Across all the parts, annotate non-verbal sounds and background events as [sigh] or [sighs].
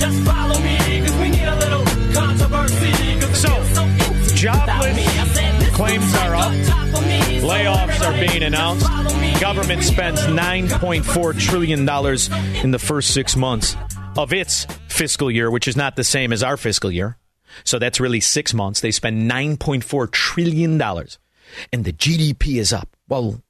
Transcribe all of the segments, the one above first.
This looks like a job so just follow me, cause we need a little controversy. So, it feels so empty jobless without me. I said, this claims are up. a job for me, so Layoffs are being announced. just follow me, Government spends need a little $9.4 trillion in the first six months of its fiscal year, which is not the same as our fiscal year. So that's really six months. They spend $9.4 trillion, and the GDP is up. Well,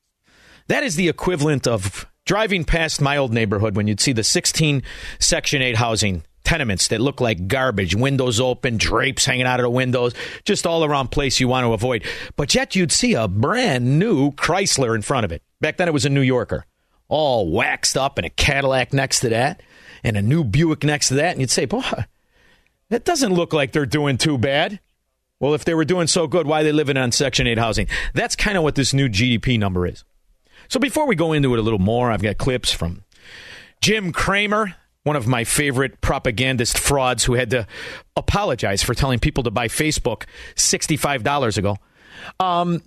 that is the equivalent of driving past my old neighborhood when you'd see the 16 Section 8 housing tenements that look like garbage, windows open, drapes hanging out of the windows, just all around place you want to avoid. But yet you'd see a brand new Chrysler in front of it. Back then it was a New Yorker, all waxed up and a Cadillac next to that and a new Buick next to that. And you'd say, boy, that doesn't look like they're doing too bad. Well, if they were doing so good, why are they living on Section 8 housing? That's kind of what this new GDP number is. So before we go into it a little more, I've got clips from Jim Cramer, one of my favorite propagandist frauds who had to apologize for telling people to buy Facebook $65 ago. Um,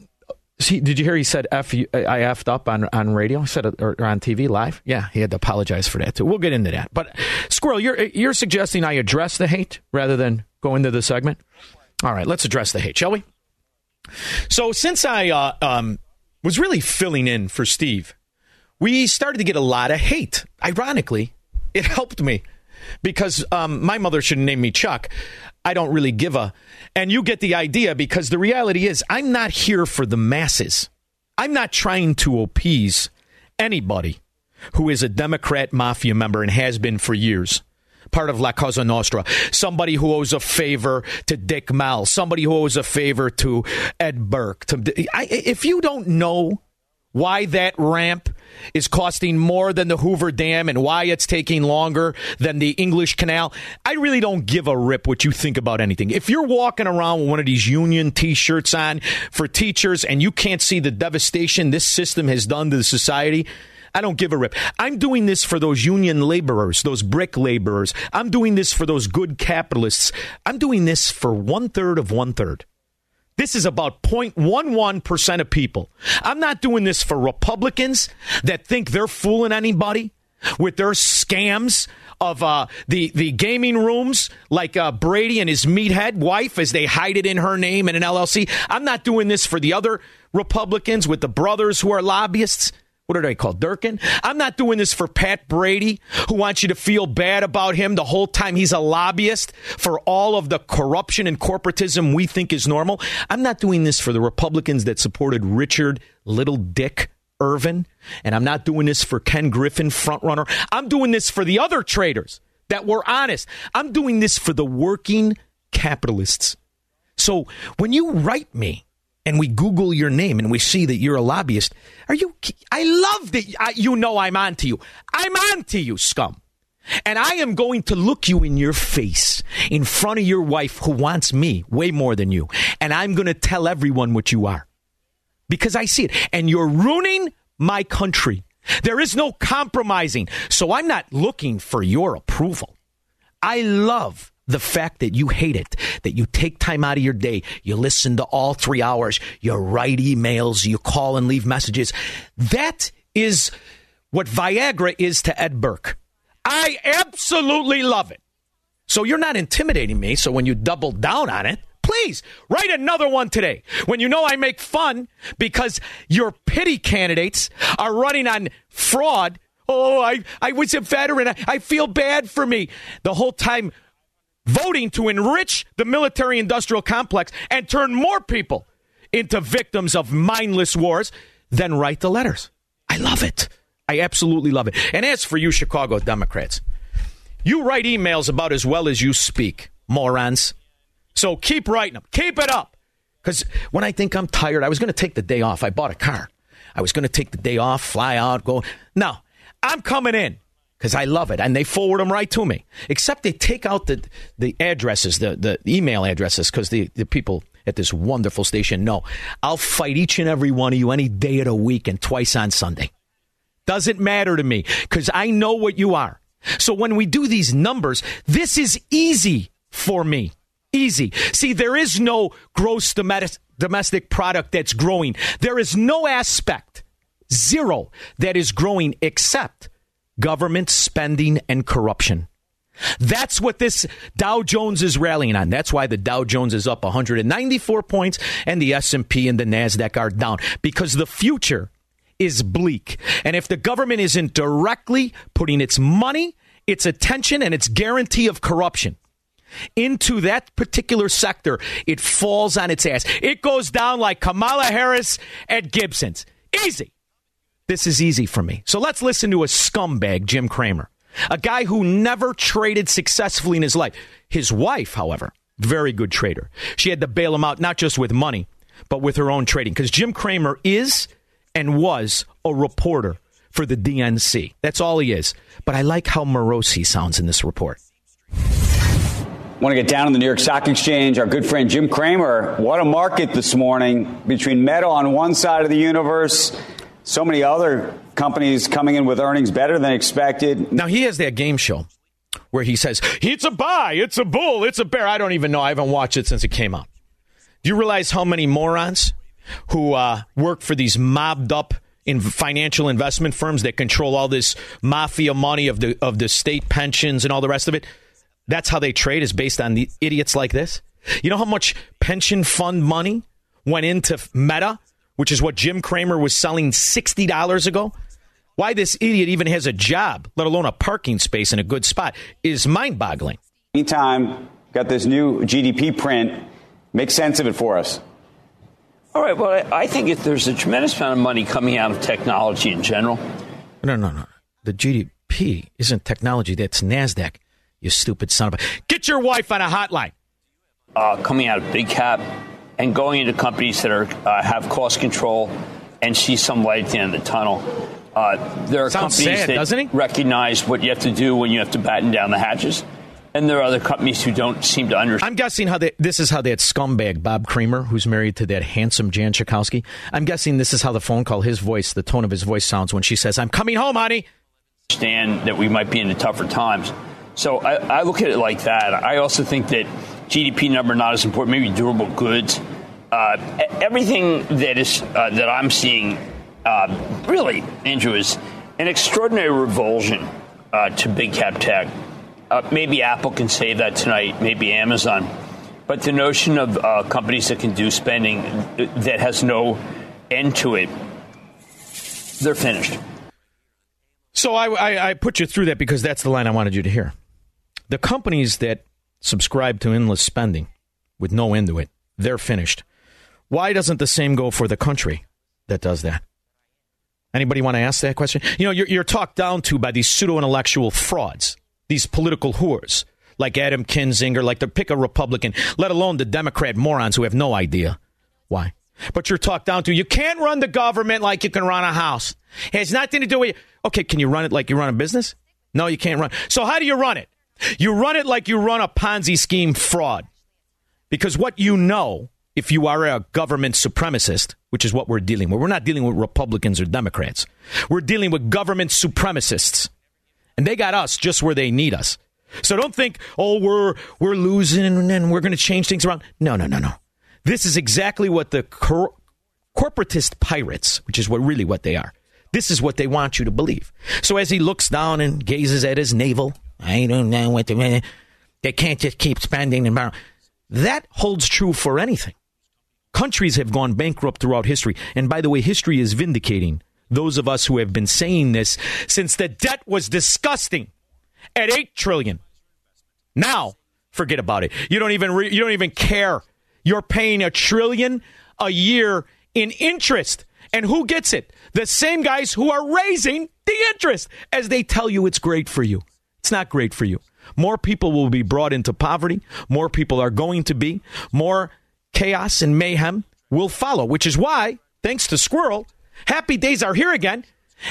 see, did you hear he said F, I effed up on, on radio? He said or, or on TV live? Yeah, he had to apologize for that too. We'll get into that. But Squirrel, you're, you're suggesting I address the hate rather than go into the segment? All right, let's address the hate, shall we? So since I uh, um, was really filling in for Steve, we started to get a lot of hate. Ironically, it helped me because um, my mother shouldn't name me Chuck. I don't really give a. And you get the idea because the reality is, I'm not here for the masses. I'm not trying to appease anybody who is a Democrat mafia member and has been for years. Part of La Cosa Nostra. Somebody who owes a favor to Dick Mell. Somebody who owes a favor to Ed Burke. To, I, if you don't know why that ramp is costing more than the Hoover Dam and why it's taking longer than the English Canal. I really don't give a rip what you think about anything. If you're walking around with one of these union t shirts on for teachers and you can't see the devastation this system has done to the society, I don't give a rip. I'm doing this for those union laborers, those brick laborers. I'm doing this for those good capitalists. I'm doing this for one third of one third. This is about 0.11% of people. I'm not doing this for Republicans that think they're fooling anybody with their scams of uh, the, the gaming rooms like uh, Brady and his meathead wife as they hide it in her name in an LLC. I'm not doing this for the other Republicans with the brothers who are lobbyists what are they called? Durkin? I'm not doing this for Pat Brady, who wants you to feel bad about him the whole time he's a lobbyist for all of the corruption and corporatism we think is normal. I'm not doing this for the Republicans that supported Richard Little Dick Irvin. And I'm not doing this for Ken Griffin, frontrunner. I'm doing this for the other traders that were honest. I'm doing this for the working capitalists. So when you write me, and we Google your name and we see that you're a lobbyist, are you? I love that I, you know I'm on to you. I'm on to you, scum. And I am going to look you in your face in front of your wife who wants me way more than you. And I'm going to tell everyone what you are because I see it. And you're ruining my country. There is no compromising. So I'm not looking for your approval. I love the fact that you hate it, that you take time out of your day, you listen to all three hours, you write emails, you call and leave messages. That is what Viagra is to Ed Burke. I absolutely love it. So you're not intimidating me. So when you double down on it, please write another one today. When you know I make fun because your pity candidates are running on fraud Oh, I, I was a veteran. I, I feel bad for me. The whole time voting to enrich the military industrial complex and turn more people into victims of mindless wars than write the letters. I love it. I absolutely love it. And as for you, Chicago Democrats, you write emails about as well as you speak, morons. So keep writing them. Keep it up. Because when I think I'm tired, I was going to take the day off. I bought a car. I was going to take the day off, fly out, go. No, I'm coming in because I love it, and they forward them right to me. Except they take out the the addresses, the the email addresses, because the the people at this wonderful station know I'll fight each and every one of you any day of the week and twice on Sunday. Doesn't matter to me because I know what you are. So when we do these numbers, this is easy for me. Easy. See, there is no gross domestic product that's growing. There is no aspect, zero, that is growing except government spending and corruption. That's what this Dow Jones is rallying on. That's why the Dow Jones is up 194 points and the S&P and the Nasdaq are down because the future is bleak. And if the government isn't directly putting its money, its attention and its guarantee of corruption into that particular sector, it falls on its ass. It goes down like Kamala Harris at Gibson's. Easy. This is easy for me. So let's listen to a scumbag, Jim Cramer, a guy who never traded successfully in his life. His wife, however, very good trader. She had to bail him out, not just with money, but with her own trading, because Jim Cramer is and was a reporter for the DNC. That's all he is. But I like how morose he sounds in this report. Want to get down on the New York Stock Exchange? Our good friend Jim Cramer. What a market this morning between Meta on one side of the universe so many other companies coming in with earnings better than expected. Now he has that game show where he says it's a buy, it's a bull, it's a bear. I don't even know. I haven't watched it since it came out. Do you realize how many morons who uh, work for these mobbed up in financial investment firms that control all this mafia money of the of the state pensions and all the rest of it? That's how they trade is based on the idiots like this. You know how much pension fund money went into Meta which is what Jim Cramer was selling $60 ago, why this idiot even has a job, let alone a parking space in a good spot, is mind boggling. Meantime, got this new GDP print. Make sense of it for us. All right. Well, I think if there's a tremendous amount of money coming out of technology in general. No, no, no. The GDP isn't technology. That's NASDAQ, you stupid son of a. Get your wife on a hotline. Uh, coming out of big cap and going into companies that are uh, have cost control and see some light at the end of the tunnel. Uh, there are Sounds companies sad, that recognize what you have to do when you have to batten down the hatches. And there are other companies who don't seem to understand. I'm guessing how they, this is how that scumbag Bob Creamer, who's married to that handsome Jan Schakowsky, I'm guessing this is how the phone call, his voice, the tone of his voice sounds when she says, "I'm coming home, honey." Understand that we might be into tougher times. So I, I look at it like that. I also think that GDP number not as important, maybe durable goods. Uh, everything that is uh, that I'm seeing, uh, really, Andrew, is an extraordinary revulsion uh, to big cap tech. Uh, maybe Apple can save that tonight, maybe Amazon, but the notion of uh, companies that can do spending that has no end to it, they're finished. So I, I, I put you through that because that's the line I wanted you to hear. The companies that subscribe to endless spending with no end to it, they're finished. Why doesn't the same go for the country that does that? Anybody want to ask that question? You know, you're, you're talked down to by these pseudo intellectual frauds, these political whores like Adam Kinzinger, like the pick a Republican, let alone the Democrat morons who have no idea why. But you're talked down to. You can't run the government like you can run a house. It has nothing to do with. Okay, can you run it like you run a business? No, you can't run. So how do you run it? You run it like you run a Ponzi scheme fraud. Because what you know, if you are a government supremacist, which is what we're dealing with, we're not dealing with Republicans or Democrats. We're dealing with government supremacists. And they got us just where they need us. So don't think, oh, we're we're losing and we're going to change things around. No, no, no, no. This is exactly what the cor- corporatist pirates, which is what really what they are. This is what they want you to believe. So as he looks down and gazes at his navel, I don't know what the. They can't just keep spending and borrowing. That holds true for anything. Countries have gone bankrupt throughout history. And by the way, history is vindicating those of us who have been saying this since the debt was disgusting at 8 trillion. Now, forget about it. You don't even re- you don't even care. You're paying a trillion a year in interest. And who gets it? The same guys who are raising the interest as they tell you it's great for you. It's not great for you. More people will be brought into poverty. More people are going to be. More chaos and mayhem will follow, which is why, thanks to Squirrel, Happy Days Are Here Again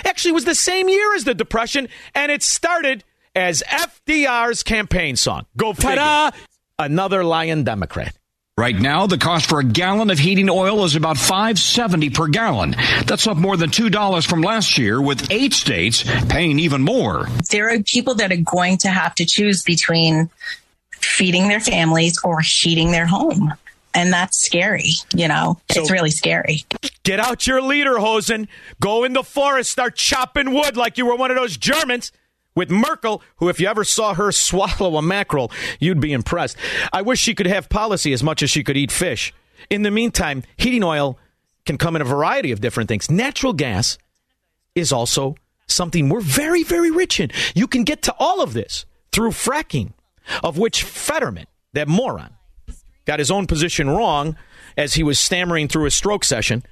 actually was the same year as the Depression, and it started as FDR's campaign song. Go figure. Another lying Democrat. Right now, the cost for a gallon of heating oil is about five seventy per gallon. That's up more than two dollars from last year, with eight states paying even more. There are people that are going to have to choose between feeding their families or heating their home. And that's scary, you know. it's really scary. Get out your Lederhosen. Go in the forest, start chopping wood like you were one of those Germans. With Merkel, who, if you ever saw her [laughs] swallow a mackerel, you'd be impressed. I wish she could have policy as much as she could eat fish. In the meantime, heating oil can come in a variety of different things. Natural gas is also something we're very, very rich in. You can get to all of this through fracking, of which Fetterman, that moron, got his own position wrong as he was stammering through a stroke session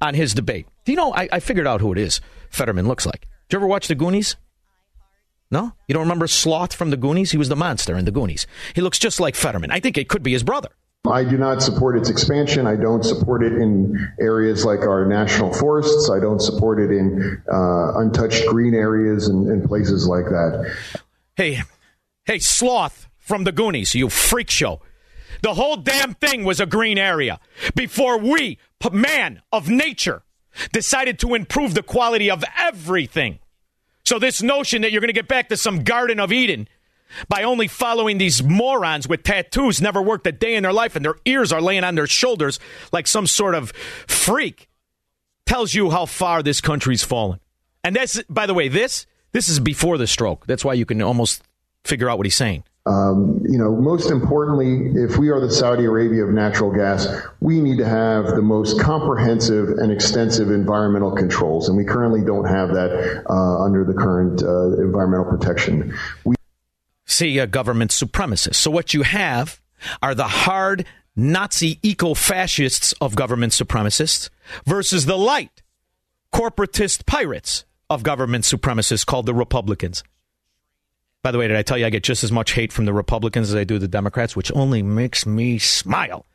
on his debate. Do you know, I, I figured out who it is Fetterman looks like. Did you ever watch The Goonies? No? You don't remember Sloth from The Goonies? He was the monster in The Goonies. He looks just like Fetterman. I think it could be his brother. I do not support its expansion. I don't support it in areas like our national forests. I don't support it in uh, untouched green areas and, and places like that. Hey, hey, Sloth from The Goonies, you freak show. The whole damn thing was a green area before we, man of nature, decided to improve the quality of everything. So, this notion that you're going to get back to some Garden of Eden by only following these morons with tattoos never worked a day in their life and their ears are laying on their shoulders like some sort of freak tells you how far this country's fallen. And that's, by the way, this this is before the stroke. That's why you can almost figure out what he's saying. Um, you know, most importantly, if we are the Saudi Arabia of natural gas, we need to have the most comprehensive and extensive environmental controls, and we currently don't have that uh, under the current uh, environmental protection. We See, a government supremacist. So what you have are the hard Nazi eco fascists of government supremacists versus the light corporatist pirates of government supremacists called the Republicans. By the way, did I tell you I get just as much hate from the Republicans as I do the Democrats, which only makes me smile.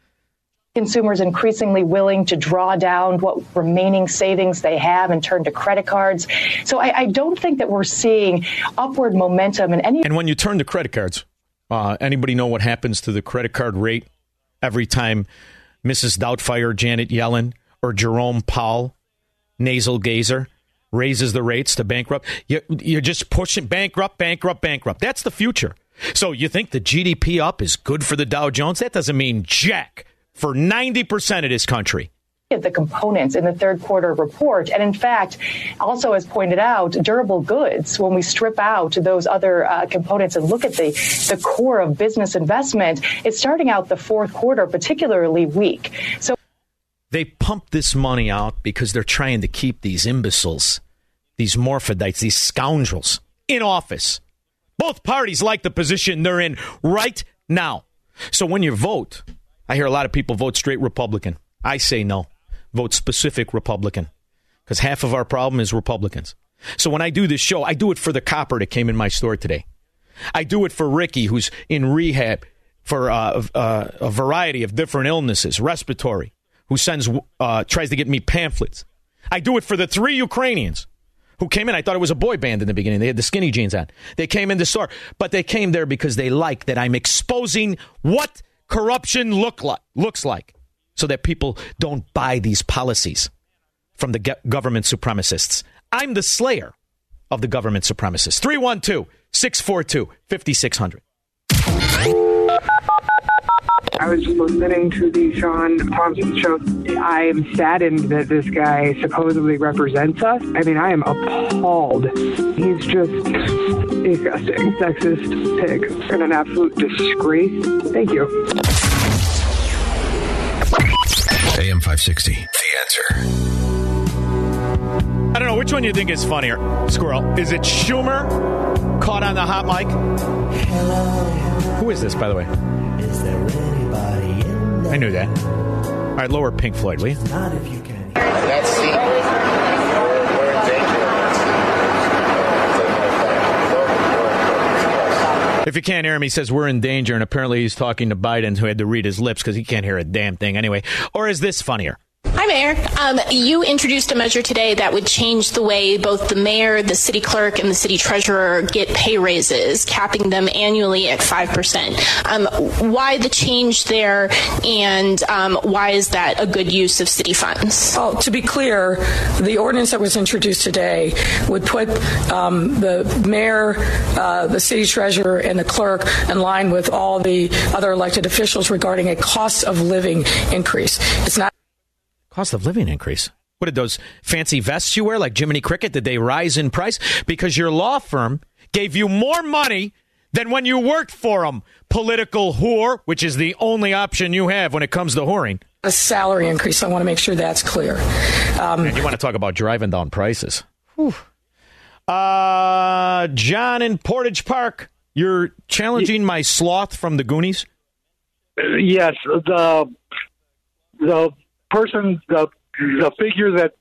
consumers increasingly willing to draw down what remaining savings they have and turn to credit cards. So I, I don't think that we're seeing upward momentum in any And when you turn to credit cards, uh, anybody know what happens to the credit card rate every time Mrs. Doubtfire, Janet Yellen, or Jerome Powell, nasal gazer, raises the rates to bankrupt? You, you're just pushing bankrupt, bankrupt, bankrupt. That's the future. So you think the GDP up is good for the Dow Jones? That doesn't mean jack for 90% of this country. of the components in the third quarter report. And in fact, also as pointed out, durable goods, when we strip out those other uh, components and look at the, the core of business investment, it's starting out the fourth quarter particularly weak. So They pump this money out because they're trying to keep these imbeciles, these morphidites, these scoundrels in office. Both parties like the position they're in right now. So when you vote, I hear a lot of people vote straight Republican. I say no. Vote specific Republican. Because half of our problem is Republicans. So when I do this show, I do it for the copper that came in my store today. I do it for Ricky, who's in rehab for uh, uh, a variety of different illnesses, respiratory, who sends uh, tries to get me pamphlets. I do it for the three Ukrainians who came in. I thought it was a boy band in the beginning. They had the skinny jeans on. They came in the store, but they came there because they like that I'm exposing what corruption look like, looks like, so that people don't buy these policies from the government supremacists. I'm the slayer of the government supremacists. 312 642 5600. I was listening to the Shaun Thompson show. I am saddened that this guy supposedly represents us. I mean, I am appalled. He's just disgusting, sexist pig, and an absolute disgrace. Thank you. AM 560. The answer. I don't know which one you think is funnier, Squirrel. Is it Schumer caught on the hot mic? Hello. Who is this, by the way? I knew that. All right, lower Pink Floyd, will you? That's secret. If you can't hear him, he says we're in danger, and apparently he's talking to Biden, who had to read his lips because he can't hear a damn thing anyway. Or is this funnier? Hi, Mayor. Um, you introduced a measure today that would change the way both the mayor, the city clerk, and the city treasurer get pay raises, capping them annually at 5%. Um, why the change there, and um, why is that a good use of city funds? Well, to be clear, the ordinance that was introduced today would put um, the mayor, uh, the city treasurer, and the clerk in line with all the other elected officials regarding a cost of living increase. It's not Cost of living increase. What did those fancy vests you wear, like Jiminy Cricket, did they rise in price? Because your law firm gave you more money than when you worked for them. Political whore, which is the only option you have when it comes to whoring. a salary increase. I want to make sure that's clear. Um, Man, you want to talk about driving down prices? Whew. Uh, John in Portage Park, you're challenging my sloth from the Goonies. Yes, the the person, the the figure that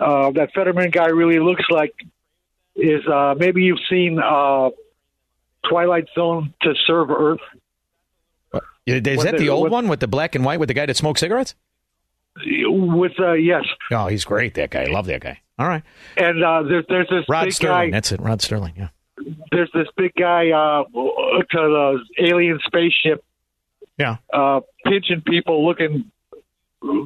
uh, that Fetterman guy really looks like is uh, maybe you've seen uh, Twilight Zone to Serve Earth. Is that the- the old what- one with the black and white with the guy that smokes cigarettes? With uh, yes, Oh, he's great. That guy. I love that guy. All right. and uh, there's there's this Rod big Sterling. guy. That's it. Rod Sterling. Yeah. There's this big guy uh, to the alien spaceship. Yeah. Uh, pinching people, looking,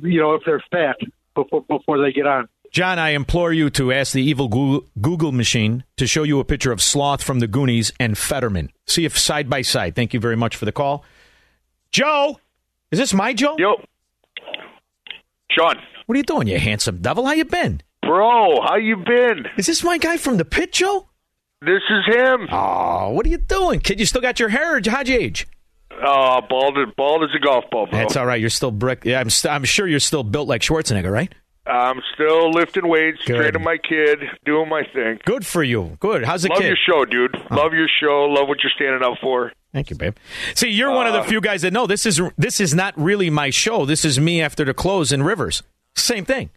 you know, if they're fat before before they get on. John, I implore you to ask the evil Google, Google machine to show you a picture of Sloth from the Goonies and Fetterman. See if side by side. Thank you very much for the call. Joe, is this my Joe? Yo, Shaun. What are you doing, you handsome devil? How you been? Bro, how you been? Is this my guy from the pit, Joe? This is him. Oh, what are you doing, kid? You still got your hair? Or how'd you age? Uh, bald, bald as a golf ball, bro. That's all right. You're still brick. Yeah, I'm. St- I'm sure you're still built like Schwarzenegger, right? I'm still lifting weights, Good. training my kid, doing my thing. Good for you. Good. How's the kid? Love kid? your show, dude. Love your show. Love what you're standing up for. Thank you, babe. See, you're one of the Uh, few guys that know this is this is not really my show. This is me after the close in Rivers. Same thing.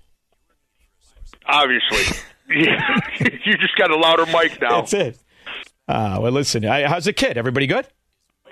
Obviously, [laughs] [laughs] you just got a louder mic now. That's it. Uh, well, listen. I, how's the kid? Everybody good?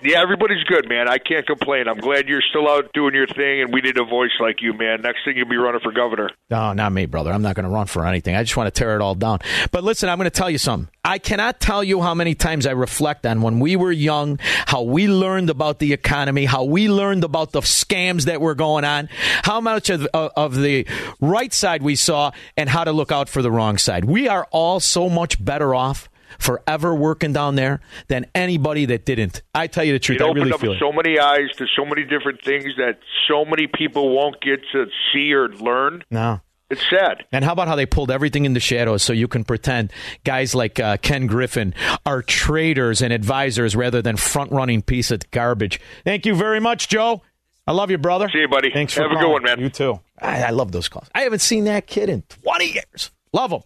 Yeah, everybody's good, man. I can't complain. I'm glad you're still out doing your thing, and we need a voice like you, man. Next thing you'll be running for governor. No, not me, brother. I'm not going to run for anything. I just want to tear it all down. But listen, I'm going to tell you something. I cannot tell you how many times I reflect on when we were young, how we learned about the economy, how we learned about the scams that were going on, how much of, of, of the right side we saw, and how to look out for the wrong side. We are all so much better off forever working down there than anybody that didn't. I tell you the truth. It I opened really up feel it. so many eyes to so many different things that so many people won't get to see or learn. No. It's sad. And how about how they pulled everything in the shadows so you can pretend guys like uh, Ken Griffin are traders and advisors rather than front running piece of garbage? Thank you very much, Joe. I love you, brother. See you, buddy. Thanks for Have a good one, man. You too. I, I love those calls. I haven't seen that kid in 20 years. Love him.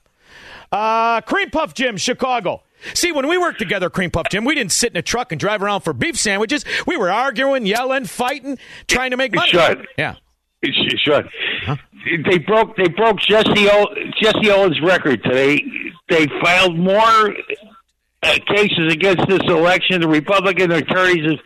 Uh, Cream Puff Jim, Chicago. See, when we worked together, Cream Puff Jim, we didn't sit in a truck and drive around for beef sandwiches. We were arguing, yelling, fighting, trying to make money. Shut. Yeah. Sh- Shut. They broke. They broke Jesse o- Jesse Owens' record today. They filed more uh, cases against this election. The Republican attorneys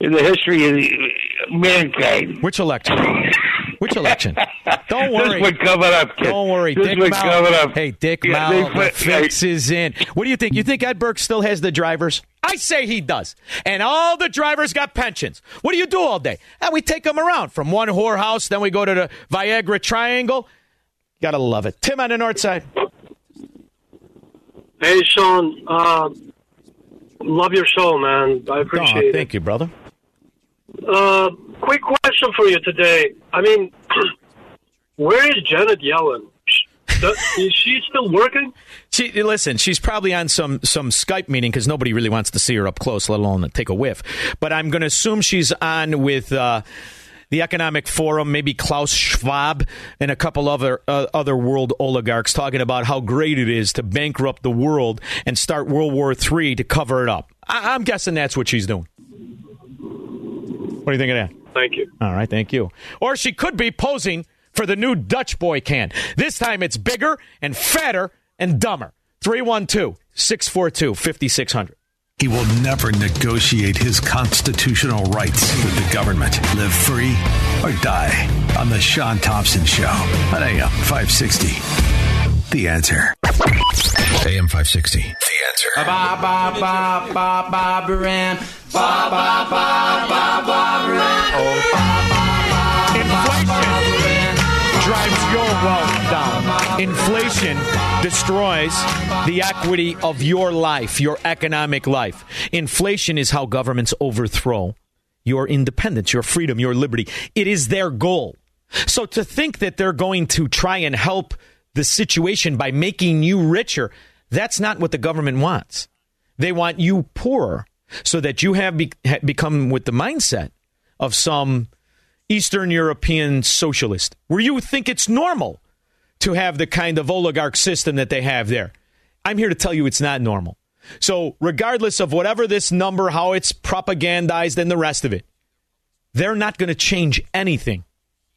in the history of the, mankind. Which election? [laughs] Which election? [laughs] Don't This worry. one coming up. Kid. Don't worry, This Dick one Mal. coming up. Hey, Dick Yeah, Mal, they the put- fix is in. What do you think? You think Ed Burke still has the drivers? I say he does. And all the drivers got pensions. What do you do all day? And we take them around from one whorehouse, then we go to the Viagra Triangle. Gotta love it. Tim on the north side. Hey, Shaun. Uh, love your show, man. I appreciate Oh, it. thank you, brother. Uh, quick question for you today. I mean, [clears throat] where is Janet Yellen? Is she still working? She listen. She's probably on some some Skype meeting because nobody really wants to see her up close, let alone take a whiff. But I'm going to assume she's on with uh, the Economic Forum, maybe Klaus Schwab and a couple other uh, other world oligarchs talking about how great it is to bankrupt the world and start World War III to cover it up. I- I'm guessing that's what she's doing. What do you think of that? Thank you. All right, thank you. Or she could be posing for the new Dutch boy can. This time it's bigger and fatter and dumber. 312 642 5600. He will never negotiate his constitutional rights with the government. Live free or die on the Shaun Thompson Show on AM 560. The answer. AM 560. The answer. Ba ba ba ba ba Baran. Ba ba ba ba ba Baran. Oh ba ba ba ba drives your wealth down. Inflation destroys the equity of your life, your economic life. Inflation is how governments overthrow your independence, your freedom, your liberty. It is their goal. So to think that they're going to try and help the situation by making you richer, that's not what the government wants. They want you poorer so that you have be- become with the mindset of some Eastern European socialist, where you think it's normal to have the kind of oligarch system that they have there. I'm here to tell you it's not normal. So, regardless of whatever this number, how it's propagandized, and the rest of it, they're not going to change anything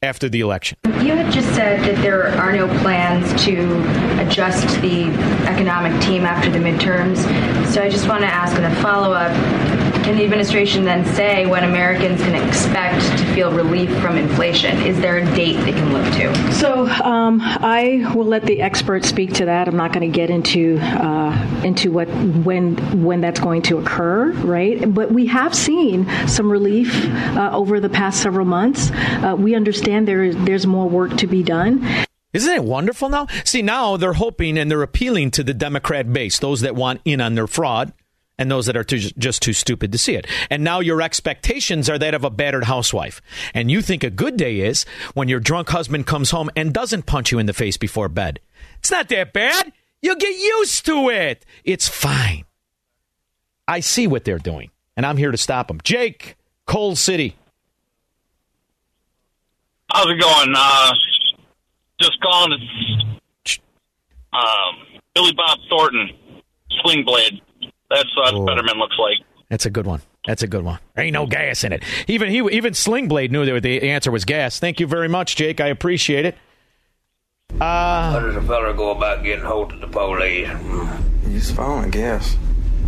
after the election. You had just said that there are no plans to adjust the economic team after the midterms. So I just want to ask in a follow up can the administration then say when Americans can expect to feel relief from inflation? Is there a date they can look to? So um, I will let the experts speak to that. I'm not going to get into uh, into what when when that's going to occur, right? But we have seen some relief uh, over the past several months. Uh, we understand there is there's more work to be done. Isn't it wonderful now? See, now they're hoping and they're appealing to the Democrat base, those that want in on their fraud and those that are too, just too stupid to see it. And now your expectations are that of a battered housewife. And you think a good day is when your drunk husband comes home and doesn't punch you in the face before bed. It's not that bad. You'll get used to it. It's fine. I see what they're doing, and I'm here to stop them. Jake, Coal City. How's it going? Uh, just calling. Um, Billy Bob Thornton, Sling Blade. That's what Oh. Fetterman looks like. That's a good one. That's a good one. There ain't no gas in it. Even he, even Sling Blade knew that the answer was gas. Thank you very much, Jake. I appreciate it. Uh, How does a fella go about getting hold of the police? You just phone, I guess.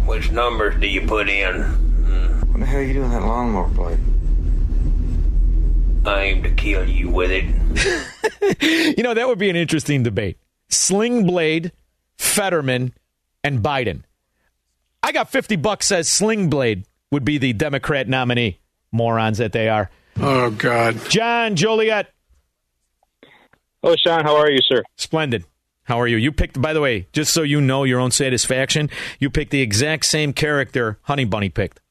Which numbers do you put in? What the hell are you doing that lawnmower blade? I aim to kill you with it. [laughs] you know, that would be an interesting debate. Sling Blade, Fetterman, and Biden. I got 50 bucks says Sling Blade would be the Democrat nominee. Morons that they are. Oh, God. John Joliet. Oh, Shaun, how are you, sir? Splendid. How are you? You picked, by the way, just so you know your own satisfaction, you picked the exact same character Honey Bunny picked.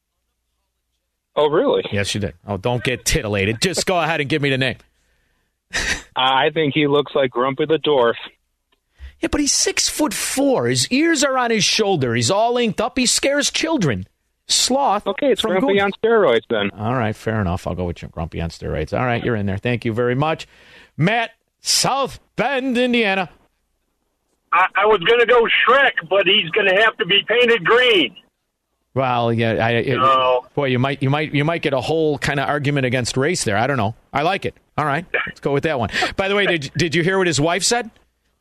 Oh, really? Yes, you did. Oh, don't get titillated. Just go ahead and give me the name. [laughs] I think he looks like Grumpy the Dwarf. Yeah, but he's six foot four. His ears are on his shoulder. He's all inked up. He scares children. Sloth. Okay, it's from Grumpy Goonies. on steroids then. All right, fair enough. I'll go with you, Grumpy on steroids. All right, you're in there. Thank you very much. Matt, South Bend, Indiana. I, I was going to go Shrek, but he's going to have to be painted green. Well, yeah, I, it, No. boy, you might, you might, you might get a whole kind of argument against race there. I don't know. I like it. All right, let's go with that one. By the way, did did you hear what his wife said?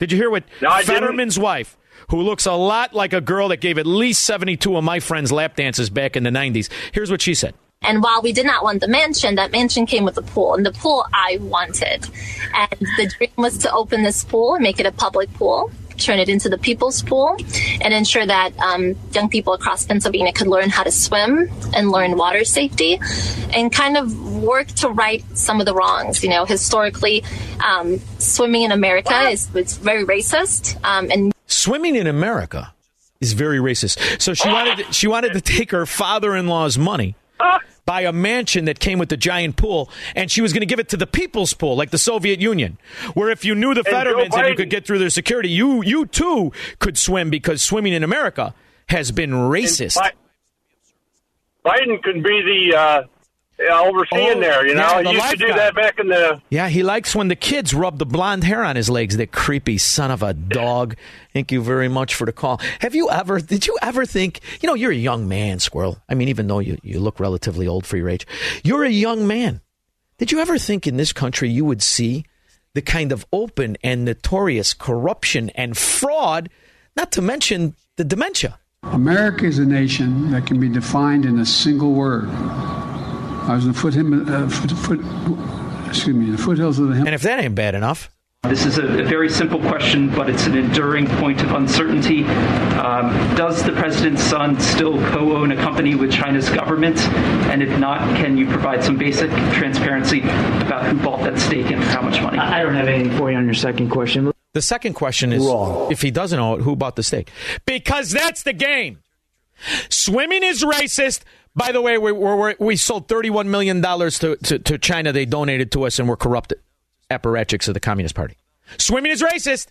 Did you hear what No, I didn't. Fetterman's wife, who looks a lot like a girl that gave at least seventy two of my friends lap dances back in the nineties? Here's what she said. And while we did not want the mansion, that mansion came with a pool, and the pool I wanted. And the dream was to open this pool and make it a public pool, turn it into the people's pool, and ensure that um, young people across Pennsylvania could learn how to swim and learn water safety, and kind of work to right some of the wrongs. You know, historically, um, swimming in America is it's very racist, um, and Swimming in America is very racist. So she wanted she wanted to take her father in law's money. Buy a mansion that came with the giant pool, and she was going to give it to the people's pool, like the Soviet Union, where if you knew the And Fettermans and you could get through their security, you you too could swim because swimming in America has been racist. Bi- Biden can be the uh, yeah, overseeing Oh, there. You know, yeah, I the used to do guy. that back in the. Yeah, he likes when the kids rub the blonde hair on his legs. That creepy son of a dog. Thank you very much for the call. Have you ever, did you ever think, you know, you're a young man, Squirrel. I mean, even though you, you look relatively old for your age, you're a young man. Did you ever think in this country you would see the kind of open and notorious corruption and fraud, not to mention the dementia? America is a nation that can be defined in a single word. I was in the foot, uh, foot, foot excuse me, the foothills of the Himalayas. And if that ain't bad enough, This is a, a very simple question, but it's an enduring point of uncertainty. Um, does the president's son still co own a company with China's government? And if not, can you provide some basic transparency about who bought that stake and for how much money? I don't have anything for you on your second question. The second question is Wrong. if he doesn't know it, who bought the stake? Because that's the game. Swimming is racist. By the way, we, we we sold $31 million to, to, to China. They donated to us and we're corrupted apparatchiks of the Communist Party. Swimming is racist.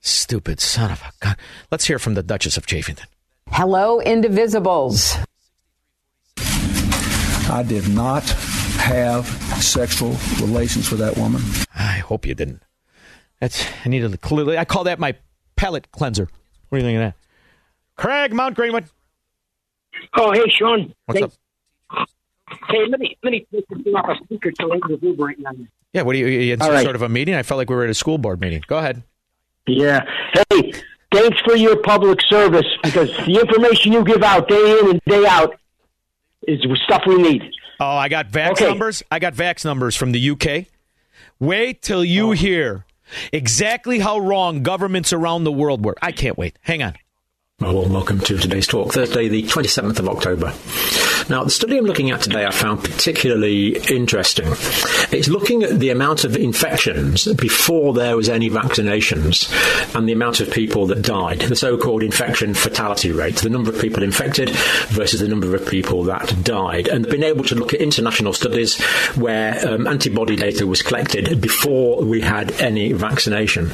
Stupid son of a gun. Let's hear from the Duchess of Chafington. Hello, Indivisibles. I did not have sexual relations with that woman. I hope you didn't. That's I needed to clearly. I call that my palate cleanser. What do you think of that? Craig Mount Greenwood. Oh, hey, Shaun. What's hey, up? Hey, let me let me take this thing off a speaker so I can right now. Yeah, what do you, you had some right. sort of a meeting? I felt like we were at a school board meeting. Go ahead. Yeah. Hey, thanks for your public service because the information you give out day in and day out is stuff we need. Oh, I got Vax Okay. numbers. I got Vax numbers from the UK. Wait till Oh. you hear exactly how wrong governments around the world were. I can't wait. Hang on. Well, welcome to today's talk, Thursday, the 27th of October. Now, the study I'm looking at today I found particularly interesting. It's looking at the amount of infections before there was any vaccinations and the amount of people that died, the so called infection fatality rate, the number of people infected versus the number of people that died. And been able to look at international studies where um, antibody data was collected before we had any vaccination.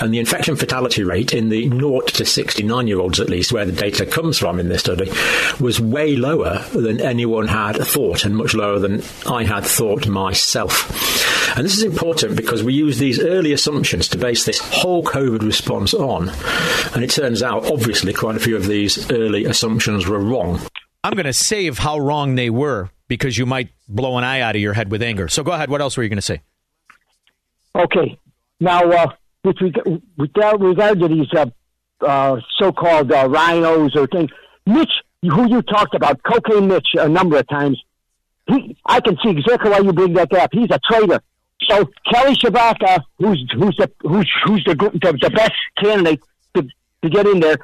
And the infection fatality rate in the 0 to 69 year olds, at least, where the data comes from in this study, was way lower than anyone had thought and much lower than I had thought myself. And this is important because we use these early assumptions to base this whole COVID response on. And it turns out, obviously, quite a few of these early assumptions were wrong. I'm going to save how wrong they were because you might blow an eye out of your head with anger. So go ahead. What else were you going to say? Okay. Now, uh, with, reg- with regard to these uh, uh, so-called uh, rhinos or things, Mitch, who you talked about, cocaine Mitch, a number of times, he, I can see exactly why you bring that up. He's a traitor. So Kelly Tshibaka, who's who's the who's who's the the, the best candidate to, to get in there,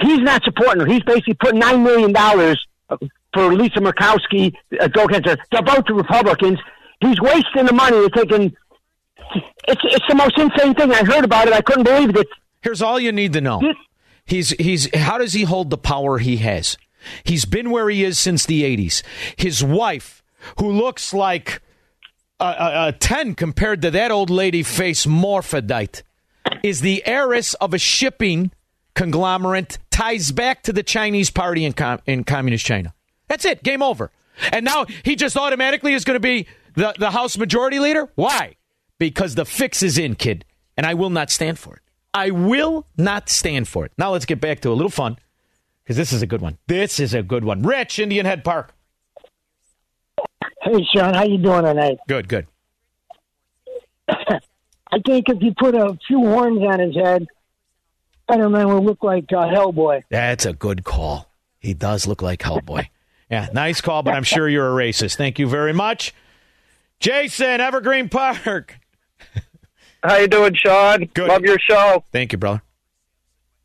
he's not supporting her. He's basically putting nine million dollars for Lisa Murkowski, uh, go her. They're both Republicans. He's wasting the money. They're taking. It's it's the most insane thing. I heard about it. I couldn't believe it. Here's all you need to know. He's he's how does he hold the power he has? He's been where he is since the 80s. His wife, who looks like a, a, a 10 compared to that old lady face morphodite, is the heiress of a shipping conglomerate ties back to the Chinese party in, com- in communist China. That's it. Game over. And now he just automatically is going to be the, the House Majority Leader? Why? Because the fix is in, kid. And I will not stand for it. I will not stand for it. Now let's get back to a little fun because this is a good one. This is a good one. Rich, Indian Head Park. Hey, Shaun, how you doing tonight? Good, good. [laughs] I think if you put a few horns on his head, Spider-Man will look like uh, Hellboy. That's a good call. He does look like Hellboy. Yeah, nice call, but I'm sure you're a racist. Thank you very much. Jason, Evergreen Park. [laughs] How you doing, Shaun? Good. Love your show. Thank you, brother.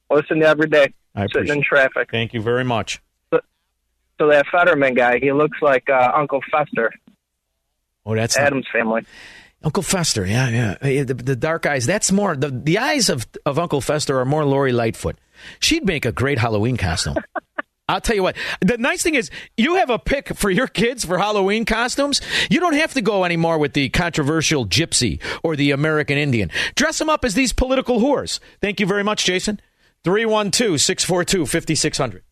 Listen to every day. I sitting appreciate in traffic. Thank you very much. So that Fetterman guy, he looks like uh, Uncle Fester, Oh, that's not- Addams Family. Uncle Fester. Yeah, yeah. The, the dark eyes. That's more the the eyes of of Uncle Fester are more Lori Lightfoot. She'd make a great Halloween costume. [laughs] I'll tell you what. The nice thing is, you have a pick for your kids for Halloween costumes. You don't have to go anymore with the controversial gypsy or the American Indian. Dress them up as these political whores. Thank you very much, Jason. 312 642 5600.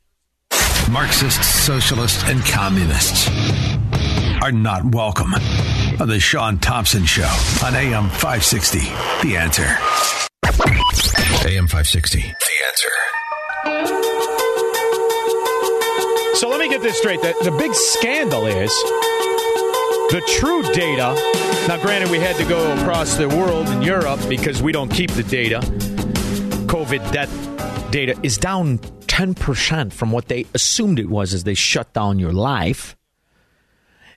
Marxists, socialists, and communists. are not welcome on the Shaun Thompson Show on AM 560. The answer. AM 560. The answer. So let me get this straight. The, the big scandal is the true data. Now, granted, we had to go across the world in Europe because we don't keep the data. COVID death data is down 10% from what they assumed it was as they shut down your life.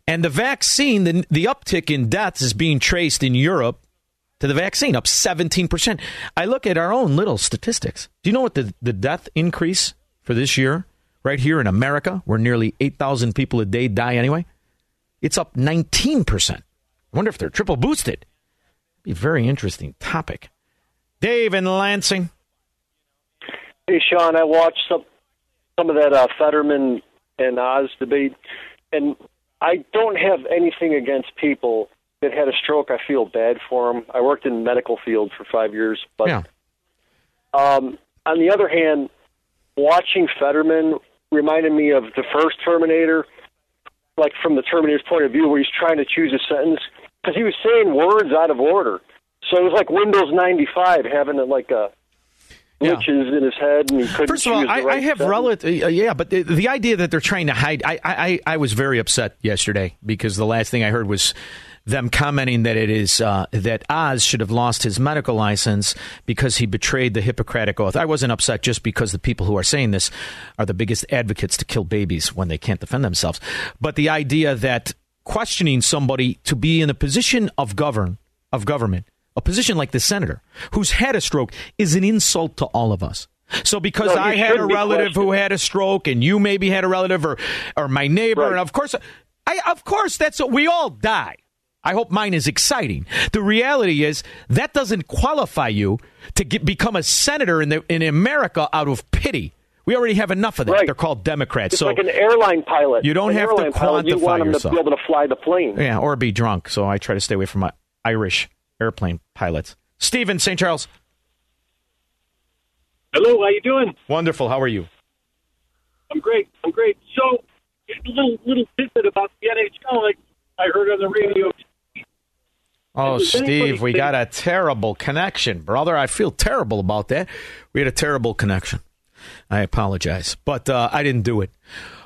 And the vaccine, the, the uptick in deaths is being traced in Europe to the vaccine, up 17%. I look at our own little statistics. Do you know what the, the death increase for this year, right here in America, where nearly 8,000 people a day die anyway? It's up 19%. I wonder if they're triple boosted. Be a very interesting topic. Dave in Lansing. Hey, Shaun, I watched some some of that uh, Fetterman and Oz debate, and I don't have anything against people that had a stroke. I feel bad for them. I worked in the medical field for five years, but yeah. um, on the other hand, watching Fetterman reminded me of the first Terminator, like from the Terminator's point of view, where he's trying to choose a sentence because he was saying words out of order. So it was like Windows 95 having a, like a glitches in his head, and he couldn't. First of all, I, right I have relative, uh, yeah, but the, the idea that they're trying to hide, I, I, I was very upset yesterday because the last thing I heard was them commenting that it is uh, that Oz should have lost his medical license because he betrayed the Hippocratic oath. I wasn't upset just because the people who are saying this are the biggest advocates to kill babies when they can't defend themselves, but the idea that questioning somebody to be in a position of govern of government, a position like the senator who's had a stroke, is an insult to all of us. So because No, I had a relative who had a stroke and you maybe had a relative or or my neighbor and of course I of course that's what we all die. I hope mine is exciting. The reality is that doesn't qualify you to get, become a senator in the in America out of pity. We already have enough of that. They're called Democrats. It's so like an airline pilot. You don't An have to airline pilot, you want him yourself. to be able to fly the plane. yeah, or be drunk. So I try to stay away from my Irish airplane pilots. Stephen St. Charles. Hello, how are you doing? Wonderful. How are you? I'm great. I'm great. So, a little little tidbit about the NHL. Like I heard on the radio. Oh, Steve, we got a terrible connection, brother. I feel terrible about that. We had a terrible connection. I apologize, but uh, I didn't do it.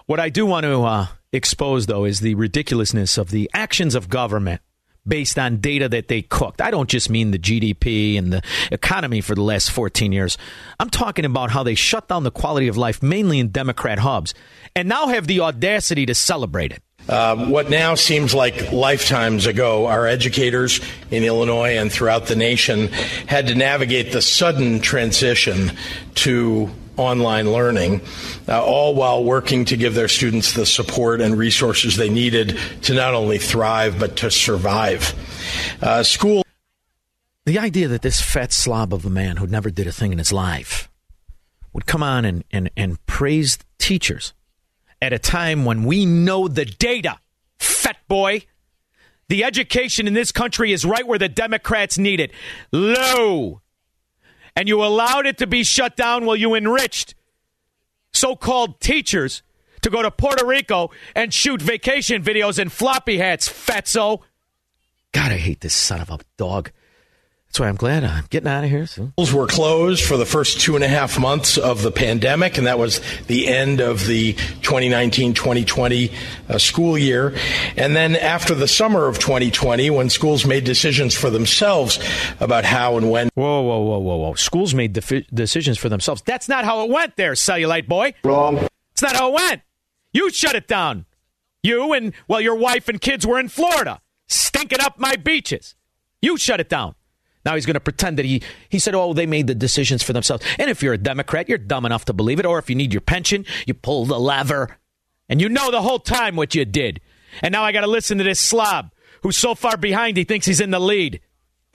What I do want to uh, expose, though, is the ridiculousness of the actions of government based on data that they cooked. I don't just mean the GDP and the economy for the last 14 years. I'm talking about how they shut down the quality of life, mainly in Democrat hubs, and now have the audacity to celebrate it. Um, what now seems like lifetimes ago, our educators in Illinois and throughout the nation had to navigate the sudden transition to online learning, uh, all while working to give their students the support and resources they needed to not only thrive but to survive. Uh, school. The idea that this fat slob of a man who never did a thing in his life would come on and, and, and praise teachers at a time when we know the data, fat boy. The education in this country is right where the Democrats need it low. And you allowed it to be shut down while you enriched so called teachers to go to Puerto Rico and shoot vacation videos in floppy hats, fatso. God, I hate this son of a dog. That's why I'm glad I'm getting out of here soon. Schools were closed for the first two and a half months of the pandemic, and that was the end of the 2019 2020 uh, school year. And then after the summer of 2020, when schools made decisions for themselves about how and when. Whoa, whoa, whoa, whoa, whoa. Schools made defi- decisions for themselves. That's not how it went there, cellulite boy. Wrong. It's not how it went. You shut it down. You and, well, your wife and kids were in Florida, stinking up my beaches. You shut it down. Now he's going to pretend that he, he said, oh, they made the decisions for themselves. And if you're a Democrat, you're dumb enough to believe it. Or if you need your pension, you pull the lever. And you know the whole time what you did. And now I got to listen to this slob who's so far behind he thinks he's in the lead.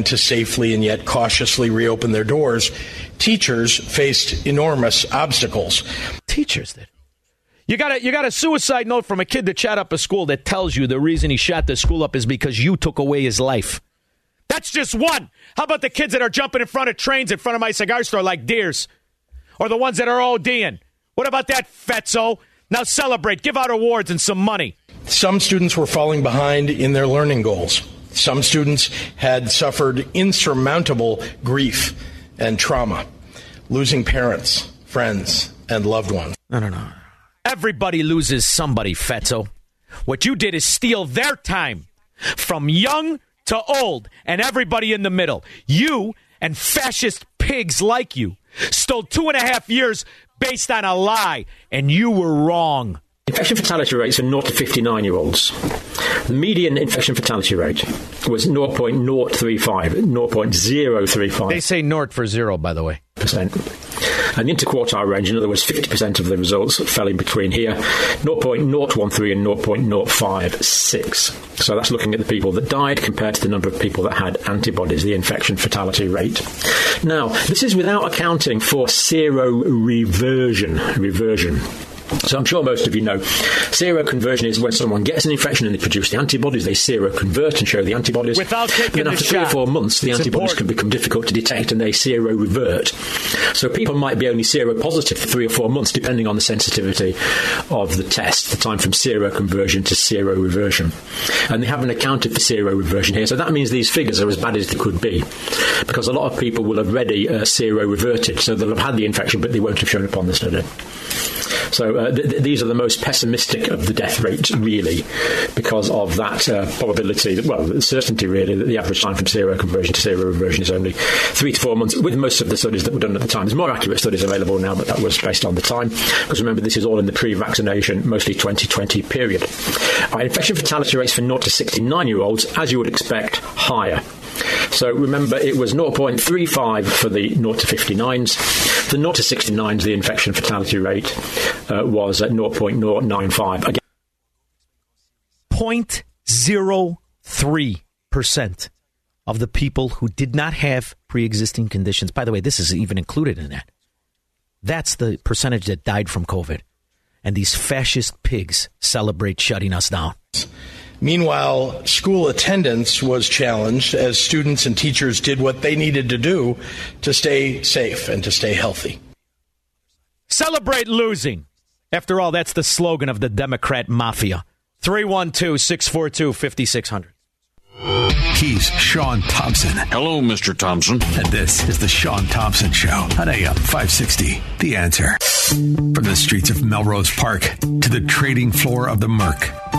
To safely and yet cautiously reopen their doors, teachers faced enormous obstacles. Teachers did. You got a you got a suicide note from a kid that shot up a school that tells you the reason he shot the school up is because you took away his life. That's just one. How about the kids that are jumping in front of trains in front of my cigar store like deers? Or the ones that are ODing? What about that, Fetzo? Now celebrate. Give out awards and some money. Some students were falling behind in their learning goals. Some students had suffered insurmountable grief and trauma, losing parents, friends, and loved ones. I don't know. Everybody loses somebody, Fetzo. What you did is steal their time from young to old and everybody in the middle. You and fascist pigs like you stole two and a half years based on a lie, and you were wrong. Infection fatality rates for 0 to 59 year olds. The median infection fatality rate was 0.035, 0.035. They say Nort for zero, by the way. Percent. And the interquartile range, in other words, 50% of the results fell in between here 0.013 and 0.056. So that's looking at the people that died compared to the number of people that had antibodies, the infection fatality rate. Now, this is without accounting for seroreversion. Reversion. So I'm sure most of you know seroconversion is when someone gets an infection and they produce the antibodies, they seroconvert and show the antibodies. Without taking and then the after three or four months, the It's antibodies important. can become difficult to detect and they serorevert. So people might be only seropositive for three or four months, depending on the sensitivity of the test, the time from seroconversion to seroreversion. And they haven't accounted for seroreversion here. So that means these figures are as bad as they could be. Because a lot of people will have already uh, seroreverted, so they'll have had the infection, but they won't have shown up on the study. So uh, th- th- these are the most pessimistic of the death rates, really, because of that uh, probability, that, well, the certainty, really, that the average time from seroconversion to seroreversion is only three to four months, with most of the studies that were done at the time. There's more accurate studies available now, but that was based on the time. Because remember, this is all in the pre-vaccination, mostly 2020 period. Our infection fatality rates for 0 to 69 year olds, as you would expect, higher. So remember, it was 0.35 for the 0 to 59s. The 0 to 69s, the infection fatality rate uh, was at 0.095. Again, 0.03% of the people who did not have pre existing conditions. By the way, this is even included in that. That's the percentage that died from COVID. And these fascist pigs celebrate shutting us down. Meanwhile, school attendance was challenged as students and teachers did what they needed to do to stay safe and to stay healthy. Celebrate losing. After all, that's the slogan of the Democrat mafia. 312 642 5600. He's Shaun Thompson. Hello, Mr. Thompson. And this is the Shaun Thompson Show on AM 560. The answer. From the streets of Melrose Park to the trading floor of the Merc,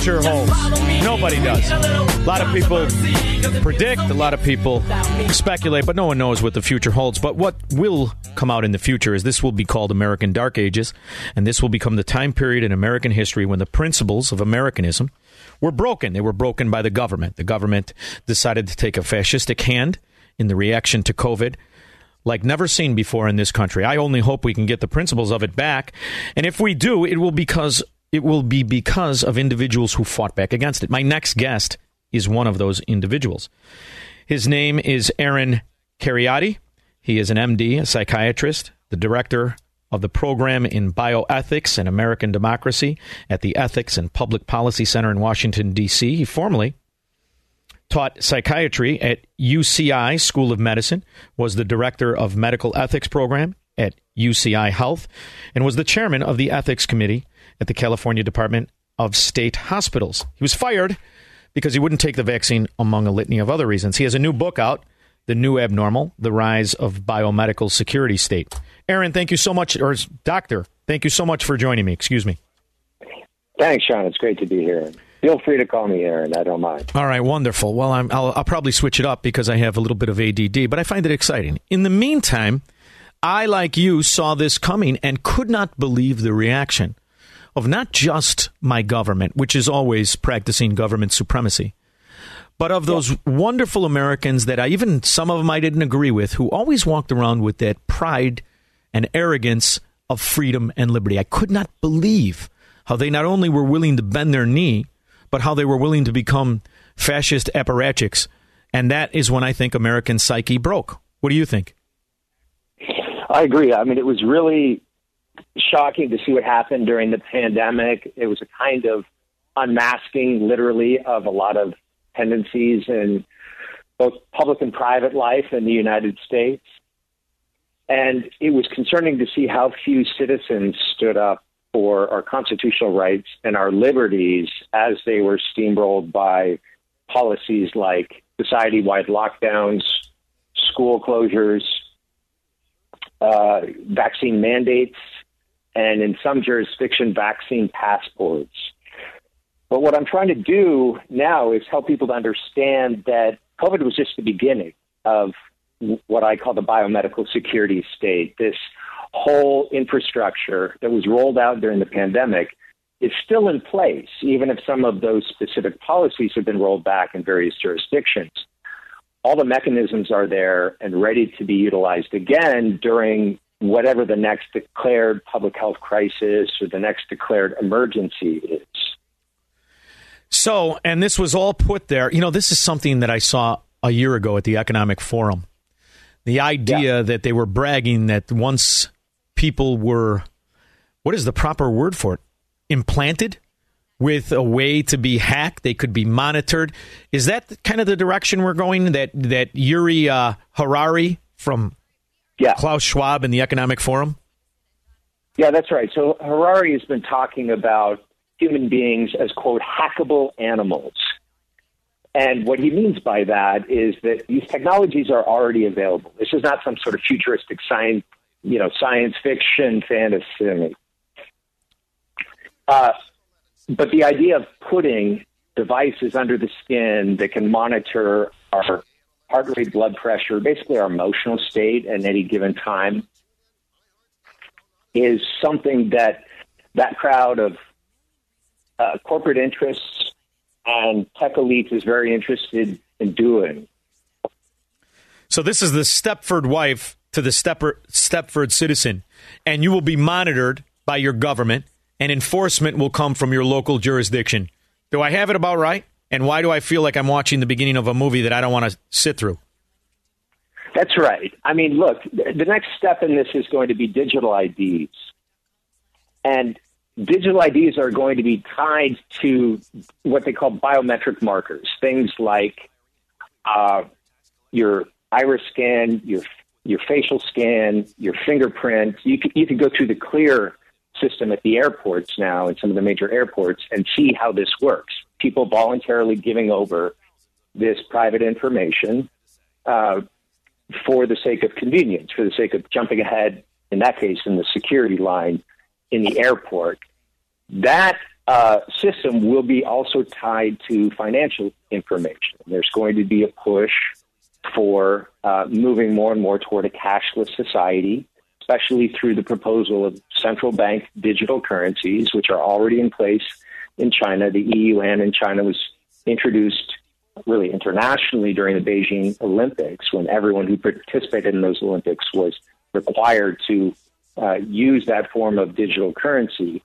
Future holds. Nobody does. A lot of people predict, a lot of people speculate, but no one knows what the future holds. But what will come out in the future is this will be called American Dark Ages, and this will become the time period in American history when the principles of Americanism were broken. They were broken by the government. The government decided to take a fascistic hand in the reaction to COVID like never seen before in this country. I only hope we can get the principles of it back. And if we do, it will because it will be because of individuals who fought back against it. My next guest is one of those individuals. His name is Aaron Kheriaty. He is an MD, a psychiatrist, the director of the program in bioethics and American democracy at the Ethics and Public Policy Center in Washington, D.C. He formerly taught psychiatry at UCI School of Medicine, was the director of medical ethics program at UCI Health, and was the chairman of the ethics committee at the California Department of State Hospitals. He was fired because he wouldn't take the vaccine, among a litany of other reasons. He has a new book out, The New Abnormal The Rise of Biomedical Security State. Aaron, thank you so much, or Doctor, thank you so much for joining me. Excuse me. Thanks, Shaun. It's great to be here. Feel free to call me Aaron. I don't mind. All right, wonderful. Well, I'm, I'll, I'll probably switch it up because I have a little bit of ADD, but I find it exciting. In the meantime, I, like you, saw this coming and could not believe the reaction of not just my government, which is always practicing government supremacy, but of those wonderful Americans that I even some of them I didn't agree with, who always walked around with that pride and arrogance of freedom and liberty. I could not believe how they not only were willing to bend their knee, but how they were willing to become fascist apparatchiks. And that is when I think American psyche broke. What do you think? I agree. I mean, it was really shocking to see what happened during the pandemic. It was a kind of unmasking, literally, of a lot of tendencies in both public and private life in the United States. And it was concerning to see how few citizens stood up for our constitutional rights and our liberties as they were steamrolled by policies like society wide lockdowns, school closures, uh, vaccine mandates, and in some jurisdiction, vaccine passports. But what I'm trying to do now is help people to understand that COVID was just the beginning of what I call the biomedical security state. This whole infrastructure that was rolled out during the pandemic is still in place, even if some of those specific policies have been rolled back in various jurisdictions. All the mechanisms are there and ready to be utilized again during whatever the next declared public health crisis or the next declared emergency is. So, and this was all put there. You know, this is something that I saw a year ago at the Economic Forum. The idea yeah. that they were bragging that once people were, what is the proper word for it? Implanted with a way to be hacked, they could be monitored. Is that kind of the direction we're going? That that Yuri uh, Harari from yeah. Klaus Schwab in the Economic Forum? Yeah, that's right. So Harari has been talking about human beings as, quote, hackable animals. And what he means by that is that these technologies are already available. This is not some sort of futuristic science, you know, science fiction fantasy. Uh, but the idea of putting devices under the skin that can monitor our heart rate, blood pressure, basically our emotional state at any given time, is something that that crowd of uh, corporate interests and tech elites is very interested in doing. So this is the Stepford wife to the Stepford, Stepford citizen, and you will be monitored by your government, and enforcement will come from your local jurisdiction. Do I have it about right? And why do I feel like I'm watching the beginning of a movie that I don't want to sit through? That's right. I mean, look, the next step in this is going to be digital IDs. And digital IDs are going to be tied to what they call biometric markers, things like uh, your iris scan, your your facial scan, your fingerprint. You can, you can go through the clear system at the airports now, in some of the major airports, and see how this works. People voluntarily giving over this private information uh, for the sake of convenience, for the sake of jumping ahead, in that case, in the security line in the airport. That uh, system will be also tied to financial information. There's going to be a push for uh, moving more and more toward a cashless society, especially through the proposal of central bank digital currencies, which are already in place in China. The EU and in China was introduced really internationally during the Beijing Olympics, when everyone who participated in those Olympics was required to uh, use that form of digital currency.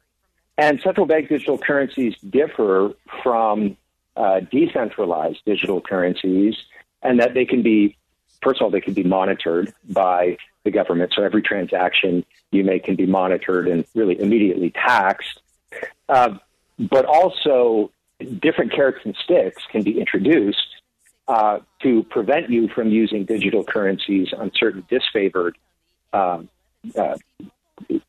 And central bank digital currencies differ from uh, decentralized digital currencies, and that they can be, first of all, they can be monitored by the government. So every transaction you make can be monitored and really immediately taxed. Uh, but also, different carrots and sticks can be introduced uh, to prevent you from using digital currencies on certain disfavored um, uh,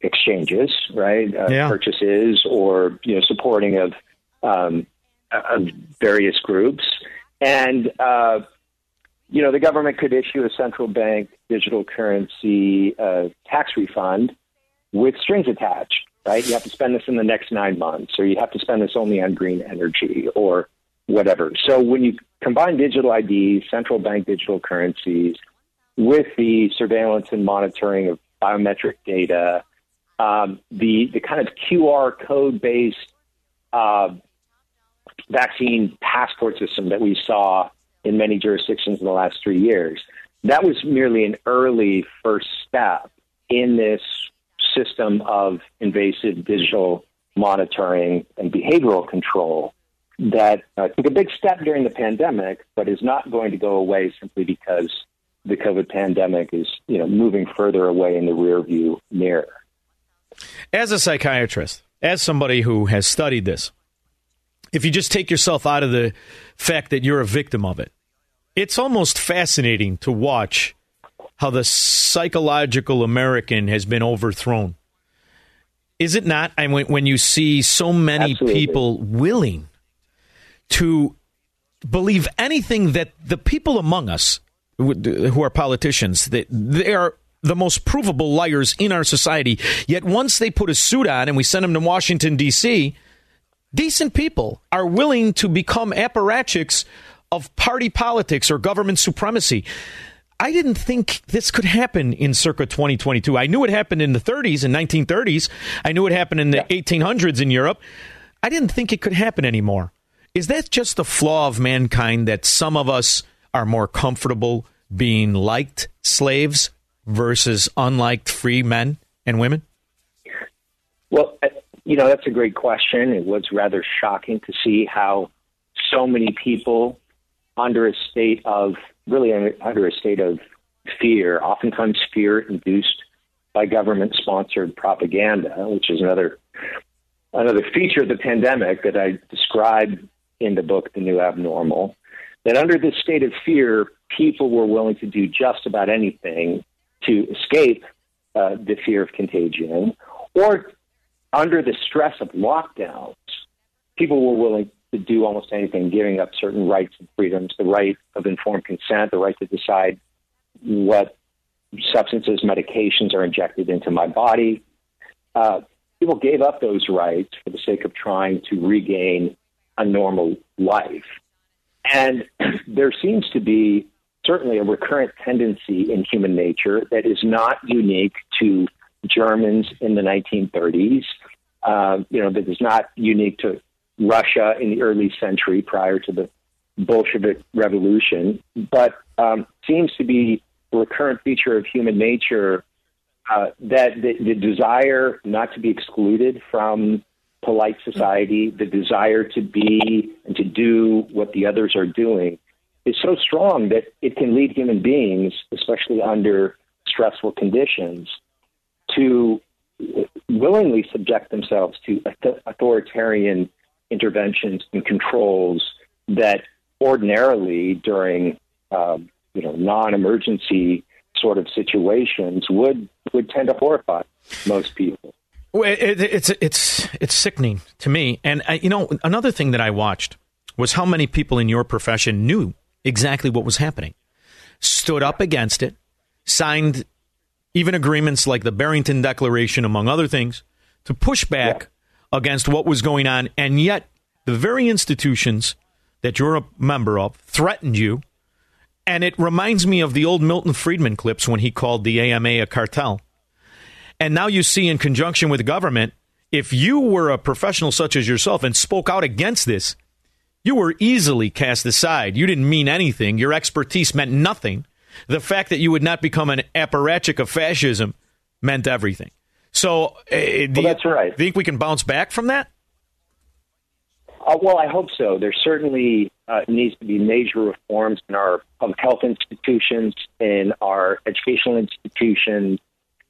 exchanges, right? Uh, yeah. Purchases or you know supporting of, um, of various groups, and uh, you know the government could issue a central bank digital currency uh, tax refund with strings attached right? You have to spend this in the next nine months, or you have to spend this only on green energy, or whatever. So when you combine digital IDs, central bank digital currencies, with the surveillance and monitoring of biometric data, um, the the kind of QR code based uh, vaccine passport system that we saw in many jurisdictions in the last three years, that was merely an early first step in this system of invasive digital monitoring and behavioral control that uh, took a big step during the pandemic, but is not going to go away simply because the COVID pandemic is, you know, moving further away in the rearview mirror. As a psychiatrist, as somebody who has studied this, if you just take yourself out of the fact that you're a victim of it, it's almost fascinating to watch how the psychological American has been overthrown. Is it not? I mean, when you see so many Absolutely. people willing to believe anything that the people among us who are politicians that they are the most provable liars in our society. Yet once they put a suit on and we send them to Washington D.C., decent people are willing to become apparatchiks of party politics or government supremacy. I didn't think this could happen in circa 2022. I knew it happened in the 30s and 1930s. I knew it happened in the 1800s in Europe. I didn't think it could happen anymore. Is that just the flaw of mankind that some of us are more comfortable being liked slaves versus unliked free men and women? Well, uh, you know, that's a great question. It was rather shocking to see how so many people under a state of really under a state of fear, oftentimes fear induced by government sponsored propaganda, which is another another feature of the pandemic that I describe in the book The New Abnormal, that under this state of fear, people were willing to do just about anything to escape uh, the fear of contagion, or under the stress of lockdowns, people were willing to do almost anything, giving up certain rights and freedoms, the right of informed consent, the right to decide what substances, medications are injected into my body. Uh, people gave up those rights for the sake of trying to regain a normal life. And [clears throat] there seems to be certainly a recurrent tendency in human nature that is not unique to Germans in the 1930s. Uh, you know, that is not unique to Russia in the early century prior to the Bolshevik Revolution, but um, seems to be a recurrent feature of human nature uh, that the, the desire not to be excluded from polite society, the desire to be and to do what the others are doing, is so strong that it can lead human beings, especially under stressful conditions, to willingly subject themselves to authoritarian interventions and controls that ordinarily during um, you know non-emergency sort of situations would would tend to horrify most people. Well, it, it's it's it's sickening to me. And I, you know, another thing that I watched was how many people in your profession knew exactly what was happening, stood up against it, signed even agreements like the Barrington Declaration, among other things, to push back yeah. Against what was going on, and yet the very institutions that you're a member of threatened you. And it reminds me of the old Milton Friedman clips when he called the AMA a cartel. And now you see, in conjunction with government, if you were a professional such as yourself and spoke out against this, you were easily cast aside. You didn't mean anything. Your expertise meant nothing. The fact that you would not become an apparatchik of fascism meant everything. So, uh, do well, that's you right. think we can bounce back from that? Uh, well, I hope so. There certainly uh, needs to be major reforms in our public health institutions, in our educational institutions.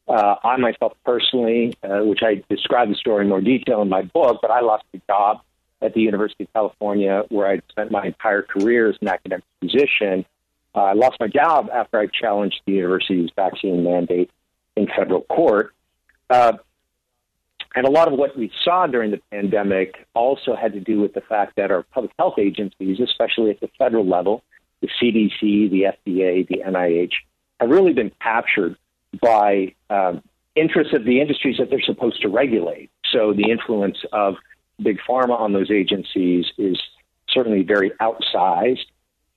Uh, I myself personally, uh, which I describe the story in more detail in my book, but I lost a job at the University of California where I'd spent my entire career as an academic physician. Uh, I lost my job after I challenged the university's vaccine mandate in federal court. Uh, and a lot of what we saw during the pandemic also had to do with the fact that our public health agencies, especially at the federal level, the CDC, the FDA, the NIH, have really been captured by um, interests of the industries that they're supposed to regulate. So the influence of big pharma on those agencies is certainly very outsized.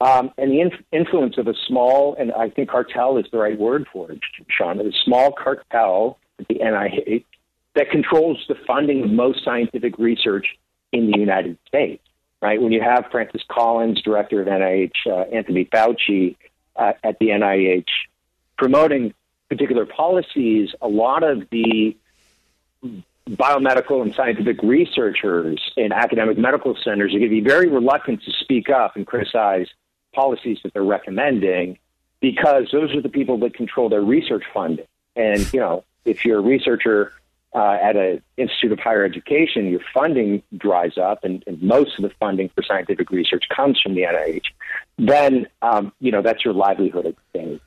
Um, and the inf- influence of a small, and I think cartel is the right word for it, Shaun, a small cartel the NIH that controls the funding of most scientific research in the United States. Right when you have Francis Collins, director of NIH, uh, Anthony Fauci uh, at the NIH, promoting particular policies, a lot of the biomedical and scientific researchers in academic medical centers are going to be very reluctant to speak up and criticize policies that they're recommending because those are the people that control their research funding. And, you know, if you're a researcher uh, at an institute of higher education, your funding dries up, and, and, most of the funding for scientific research comes from the NIH, then, um, you know, that's your livelihood at stake.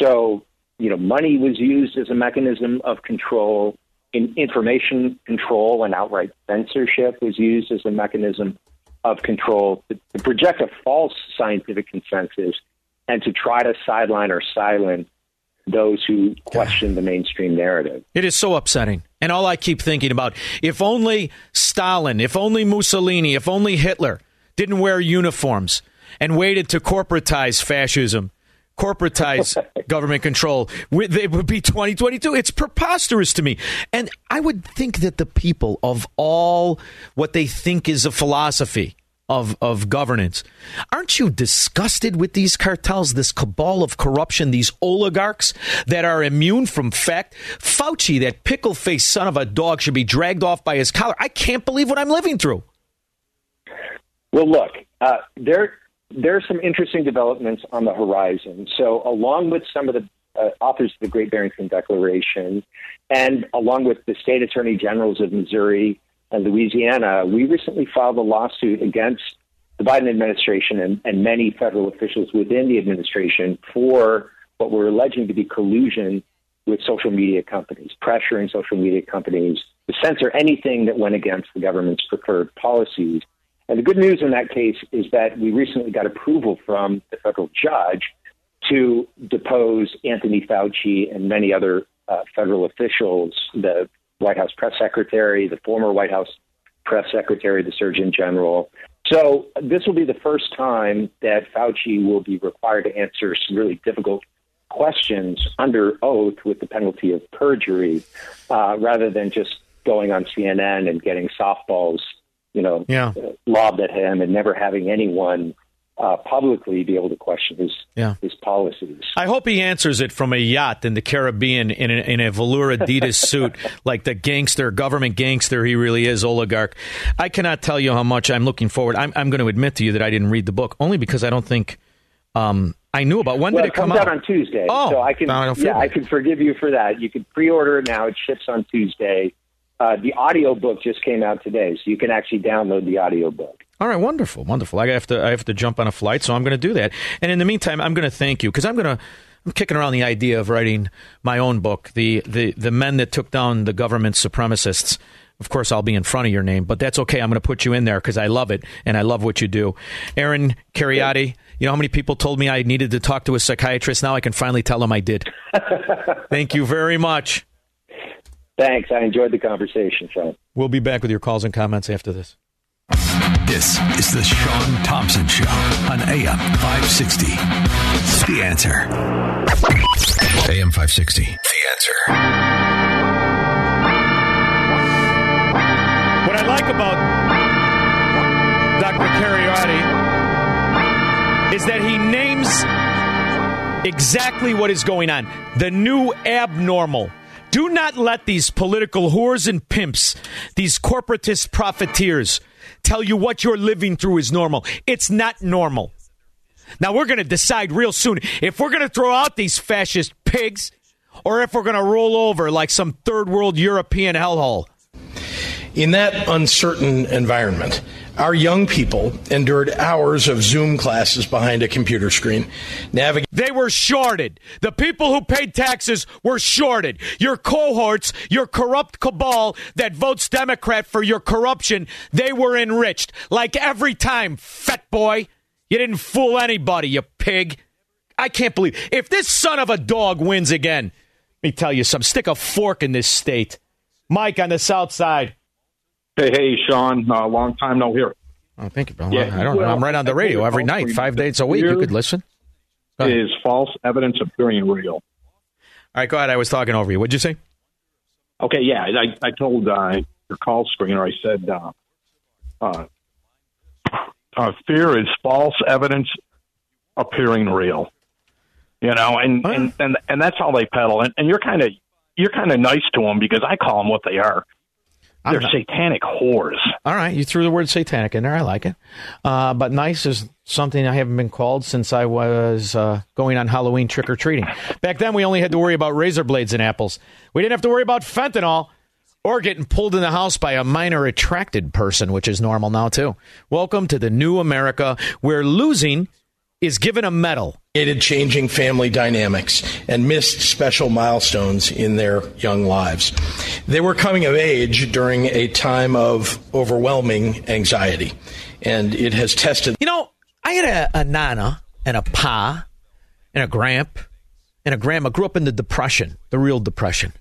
So, you know, money was used as a mechanism of control. In information control and outright censorship was used as a mechanism of control to, to project a false scientific consensus and to try to sideline or silence those who question the mainstream narrative. It is so upsetting. And all I keep thinking about if only Stalin, if only Mussolini, if only Hitler didn't wear uniforms and waited to corporatize fascism corporatize [laughs] government control. It would be 2022. It's preposterous to me. And I would think that the people of all what they think is a philosophy of, of governance, aren't you disgusted with these cartels, this cabal of corruption, these oligarchs that are immune from fact? Fauci, that pickle faced son of a dog, should be dragged off by his collar. I can't believe what I'm living through. Well, look, uh, there there are some interesting developments on the horizon. So, along with some of the uh, authors of the Great Barrington Declaration, and along with the state attorney generals of Missouri Louisiana, we recently filed a lawsuit against the Biden administration and, and many federal officials within the administration for what we're alleging to be collusion with social media companies, pressuring social media companies to censor anything that went against the government's preferred policies. And the good news in that case is that we recently got approval from the federal judge to depose Anthony Fauci and many other uh, federal officials, the White House press secretary, the former White House press secretary, the Surgeon General. So this will be the first time that Fauci will be required to answer some really difficult questions under oath with the penalty of perjury, uh, rather than just going on CNN and getting softballs you know, yeah. lobbed at him and never having anyone uh, publicly be able to question his yeah. his policies. I hope he answers it from a yacht in the Caribbean in a, in a velour Adidas [laughs] suit, like the gangster, government gangster he really is, oligarch. I cannot tell you how much I'm looking forward. I'm, I'm going to admit to you that I didn't read the book only because I don't think. Um, I knew about when well, did it, it come out? out on Tuesday? Oh, so I can yeah, I can forgive you for that. You can pre-order it now. It ships on Tuesday. Uh, the audio book just came out today, so you can actually download the audio book. All right, wonderful, wonderful. I have to I have to jump on a flight, so I'm going to do that. And in the meantime, I'm going to thank you because I'm going to I'm kicking around the idea of writing my own book, the the the men that took down the government supremacists. Of course, I'll be in front of your name, but that's okay. I'm going to put you in there because I love it and I love what you do. Aaron Kheriaty, you know how many people told me I needed to talk to a psychiatrist? Now I can finally tell them I did. [laughs] Thank you very much. Thanks. I enjoyed the conversation, Shaun. We'll be back with your calls and comments after this. This is the Shaun Thompson Show on AM 560. The answer. AM 560. The answer. What I like about Dr. Kheriaty is that he names exactly what is going on the new abnormal. Do not let these political whores and pimps, these corporatist profiteers, tell you what you're living through is normal. It's not normal. Now, we're going to decide real soon if we're going to throw out these fascist pigs or if we're going to roll over like some third world European hellhole. In that uncertain environment, our young people endured hours of Zoom classes behind a computer screen. Navigate. They were shorted. The people who paid taxes were shorted. Your cohorts, your corrupt cabal that votes Democrat for your corruption, they were enriched. Like every time, fat boy. You didn't fool anybody, you pig. I can't believe. If this son of a dog wins again, let me tell you something. Stick a fork in this state. Mike on the south side. Hey, hey, Shaun. Uh, long time no hear. Oh, thank you, bro. Yeah, I don't well, know. I'm right on the radio every night, five days a week. You could listen. Is false evidence appearing real? All right, go ahead. I was talking over you. What'd you say? Okay, yeah. I, I told uh, your call screener, I said, uh, uh, uh, fear is false evidence appearing real. You know, and, and, and, and that's how they peddle. And, and you're kind of you're kind of nice to them because I call them what they are. They're not- satanic whores. All right, you threw the word satanic in there. I like it. Uh, but nice is something I haven't been called since I was uh, going on Halloween trick or treating. Back then, we only had to worry about razor blades and apples. We didn't have to worry about fentanyl or getting pulled in the house by a minor attracted person, which is normal now, too. Welcome to the new America where losing is given a medal. Created changing family dynamics and missed special milestones in their young lives. They were coming of age during a time of overwhelming anxiety, and it has tested. You know, I had a, a nana and a pa and a gramp and a grandma grew up in the Depression, the real Depression.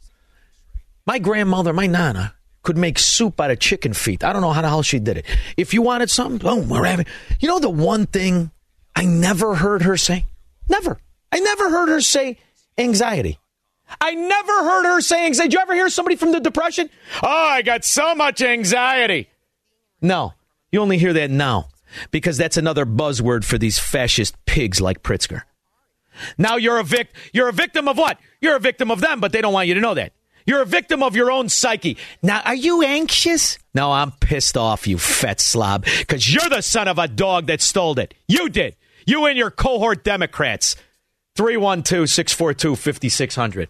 My grandmother, my nana, could make soup out of chicken feet. I don't know how the hell she did it. If you wanted something, oh, we're having. You know the one thing I never heard her say? Never. I never heard her say anxiety. I never heard her say anxiety. Did you ever hear somebody from the Depression? Oh, I got so much anxiety. No, you only hear that now because that's another buzzword for these fascist pigs like Pritzker. Now you're a vic- you're a victim of what? You're a victim of them, but they don't want you to know that. You're a victim of your own psyche. Now, are you anxious? No, I'm pissed off, you fat slob, because you're the son of a dog that stole it. You did. You and your cohort Democrats. 312 642 5600.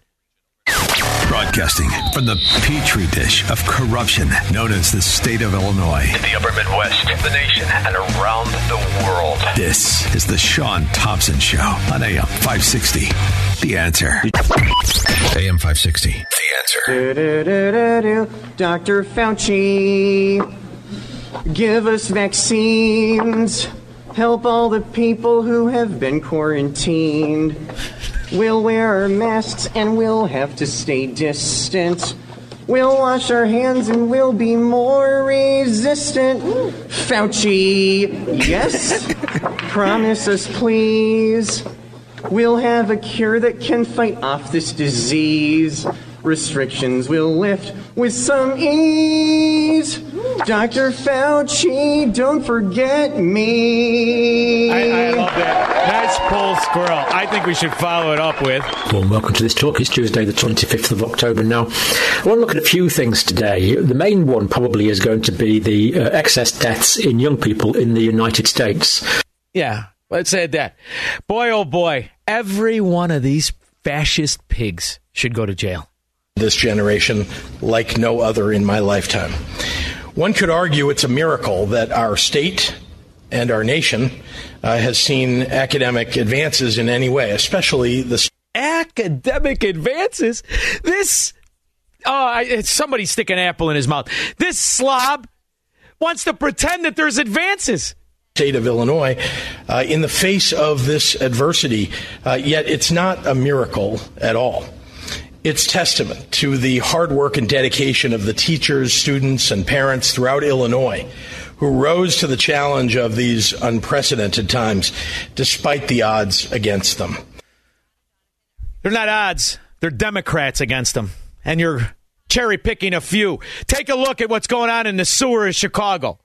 Broadcasting from the petri dish of corruption known as the state of Illinois. In the upper Midwest, the nation, and around the world. This is the Shaun Thompson Show on AM 560. The answer. AM 560. The answer. Dr. Fauci, give us vaccines. Help all the people who have been quarantined. We'll wear our masks and we'll have to stay distant. We'll wash our hands and we'll be more resistant. Fauci, yes? [laughs] Promise us, please. We'll have a cure that can fight off this disease. Restrictions will lift with some ease. Dr. Fauci, don't forget me. I, I love that. Nice pull, squirrel. I think we should follow it up with. Well, welcome to this talk. It's Tuesday, the 25th of October now. I want to look at a few things today. The main one probably is going to be the uh, excess deaths in young people in the United States. Yeah, let's say that. Boy, oh boy, every one of these fascist pigs should go to jail. This generation, like no other in my lifetime. One could argue it's a miracle that our state and our nation uh, has seen academic advances in any way, especially the Academic advances. This, oh, it's somebody stick an apple in his mouth. This slob wants to pretend that there's advances. state of Illinois uh, in the face of this adversity, uh, yet it's not a miracle at all. It's testament to the hard work and dedication of the teachers, students, and parents throughout Illinois who rose to the challenge of these unprecedented times despite the odds against them. They're not odds. They're Democrats against them. And you're cherry picking a few. Take a look at what's going on in the sewer of Chicago.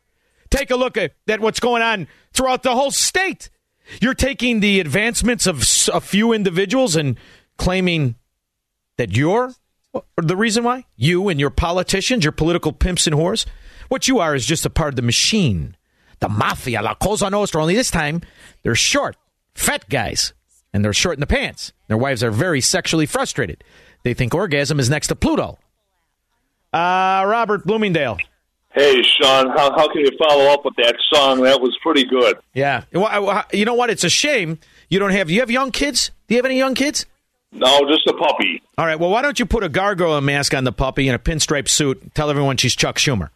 Take a look at, at what's going on throughout the whole state. You're taking the advancements of a few individuals and claiming that you're the reason why? You and your politicians, your political pimps and whores? What you are is just a part of the machine. The mafia, la cosa nostra. Only this time, they're short, fat guys, and they're short in the pants. Their wives are very sexually frustrated. They think orgasm is next to Pluto. Uh, Robert Bloomingdale. Hey, Shaun, how, how can you follow up with that song? That was pretty good. Yeah. Well, I- You know what? It's a shame you don't have. You have young kids? Do you have any young kids? No, just a puppy. All right. Well, why don't you put a gargoyle mask on the puppy and a pinstripe suit? And tell everyone she's Chuck Schumer.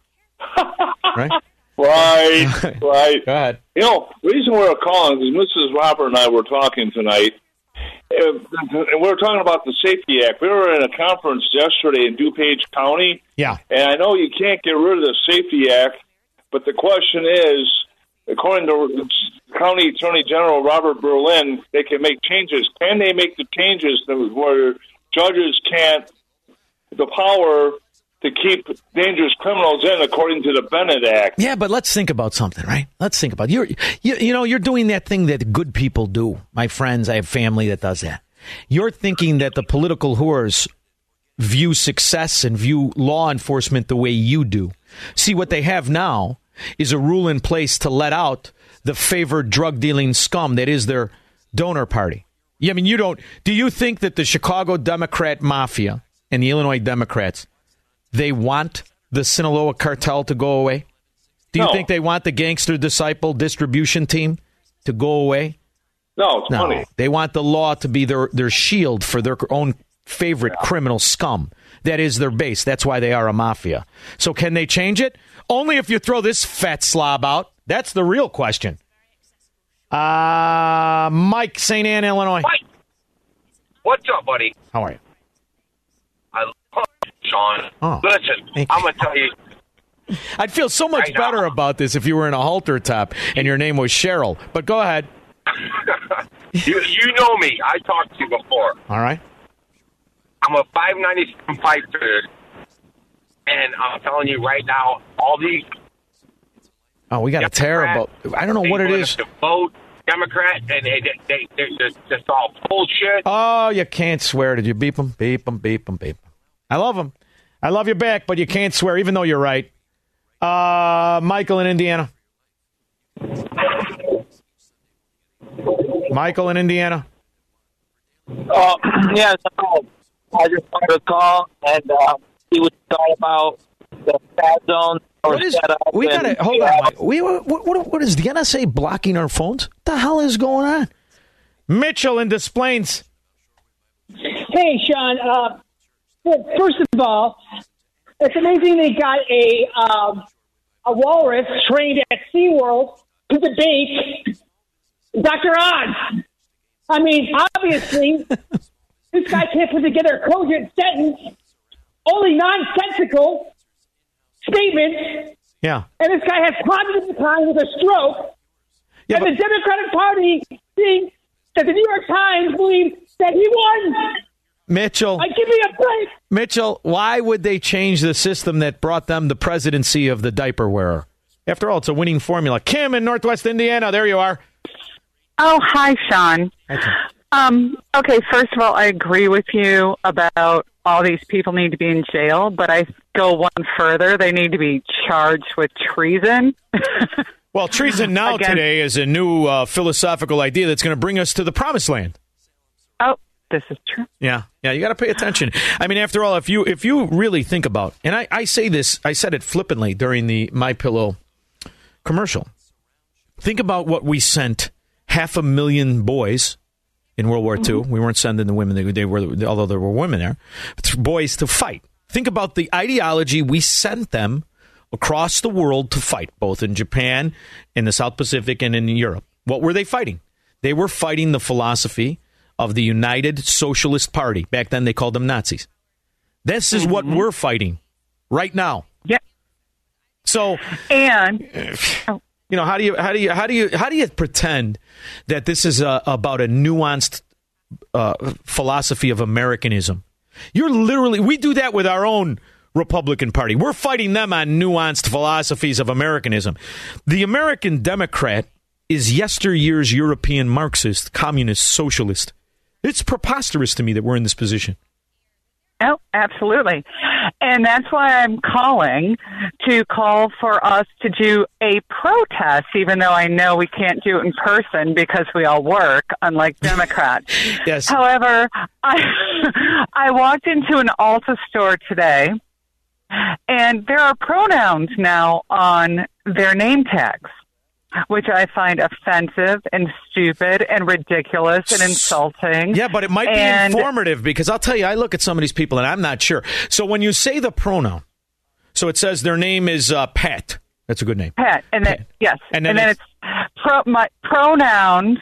[laughs] right. Right, [laughs] right. Go ahead. You know, the reason we're calling is Mrs. Robert and I were talking tonight, and and we were talking about the Safety Act. We were in a conference yesterday in DuPage County, Yeah. and I know you can't get rid of the Safety Act, but the question is, according to County Attorney General Robert Berlin, they can make changes. Can they make the changes where judges can't the power to keep dangerous criminals in, according to the Bennett Act? Yeah, but let's think about something, right? Let's think about you're you, you know you're doing that thing that good people do. My friends, I have family that does that. You're thinking that the political whores view success and view law enforcement the way you do. See, what they have now is a rule in place to let out the favored drug dealing scum that is their donor party. Yeah, I mean, you don't. Do you think that the Chicago Democrat mafia and the Illinois Democrats they want the Sinaloa cartel to go away? Do you No. think they want the gangster disciple distribution team to go away? No, it's No, money. they want the law to be their, their shield for their own favorite criminal scum. That is their base. That's why they are a mafia. So can they change it? Only if you throw this fat slob out. That's the real question. Uh, Mike, St. Anne, Illinois. What's up, buddy? How are you? I love Shaun. Oh. Listen, I'm gonna tell you. I'd feel so much better about this if you were in a halter top and your name was Cheryl. But go ahead. [laughs] you you know me. I talked to you before. All right. I'm a 597 fighter, and I'm telling you right now, all these Oh, we got a terrible. I don't know what it is. people is. that vote Democrat, and they they they they're just, just all bullshit. Oh, you can't swear. Did you beep them? Beep them, beep them, beep them. I love them. I love you back, but you can't swear, even though you're right. Uh, Michael in Indiana. Michael in Indiana. [clears throat] Oh, yes. I just wanted to call and uh, see what you thought about the fat zone or What is, setup. we got to hold on. Mike. We, what, what, what is the NSA blocking our phones? What the hell is going on? Mitchell in Des Plaines. Hey, Shaun. Uh, well, first of all, it's amazing they got a um, a walrus trained at SeaWorld to debate Dr. Oz. I mean, obviously, [laughs] this guy can't put together a cogent sentence, only nonsensical statements, Yeah. and this guy has cognitive time with a stroke. Yeah, and the Democratic Party thinks that the New York Times believes that he won. Mitchell. Like, give me a break. Mitchell, why would they change the system that brought them the presidency of the diaper wearer? After all, it's a winning formula. Kim in Northwest Indiana, there you are. Oh, hi, Shaun. Um, okay, first of all, I agree with you about all these people need to be in jail, but I go one further. They need to be charged with treason. [laughs] Well, treason now Again- today is a new uh, philosophical idea that's going to bring us to the promised land. Oh, this is true. Yeah, yeah, you got to pay attention. I mean, after all, if you if you really think about, and I, I say this, I said it flippantly during the My Pillow commercial. Think about what we sent half a million boys in World War II. Mm-hmm. We weren't sending the women; they, they were, although there were women there, boys to fight. Think about the ideology we sent them across the world to fight, both in Japan, in the South Pacific, and in Europe. What were they fighting? They were fighting the philosophy of the United Socialist Party. Back then, they called them Nazis. This is what mm-hmm. we're fighting right now. Yeah. So, and [sighs] oh, you know, how do you how do you how do you how do you pretend that this is a, about a nuanced uh, philosophy of Americanism? You're literally we do that with our own Republican Party. We're fighting them on nuanced philosophies of Americanism. The American Democrat is yesteryear's European Marxist, communist, socialist. It's preposterous to me that we're in this position. Oh, absolutely. And that's why I'm calling to call for us to do a protest, even though I know we can't do it in person because we all work, unlike [laughs] Democrats. yes. However, I, [laughs] I walked into an Ulta store today, and there are pronouns now on their name tags. Which I find offensive and stupid and ridiculous and insulting. Yeah, but it might be And- informative because I'll tell you, I look at some of these people and I'm not sure. So when you say the pronoun, so it says their name is uh, Pat. That's a good name. Pat, and then yes, And and then then, it's, pro, my pronouns,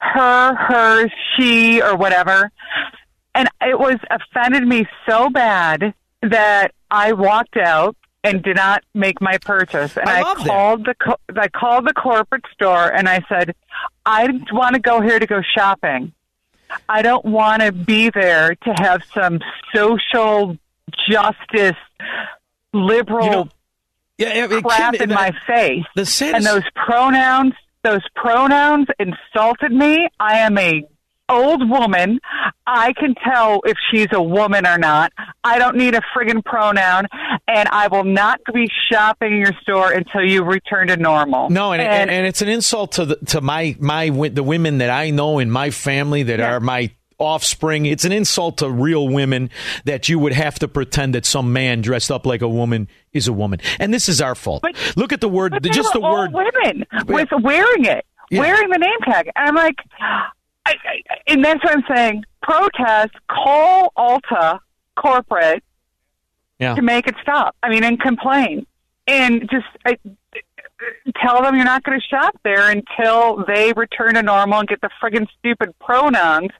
her, hers, she, or whatever, and it was offended me so bad that I walked out and did not make my purchase. And I I, that. called the co- I called the corporate store and I said, I want to go here to go shopping. I don't want to be there to have some social justice liberal yeah, yeah, it crap can- in my face. The and those pronouns, those pronouns insulted me. I am a old woman. I can tell if she's a woman or not. I don't need a friggin' pronoun, and I will not be shopping in your store until you return to normal. No, and, and, and it's an insult to the, to my my the women that I know in my family that are my offspring. It's an insult to real women that you would have to pretend that some man dressed up like a woman is a woman. And this is our fault. But, Look at the word, just the word. women with wearing it, Yeah. wearing the name tag. I'm like, I, I, and that's what I'm saying. Protest, call Ulta corporate Yeah. to make it stop. I mean, and complain, and just I, tell them you're not going to shop there until they return to normal and get the friggin' stupid pronouns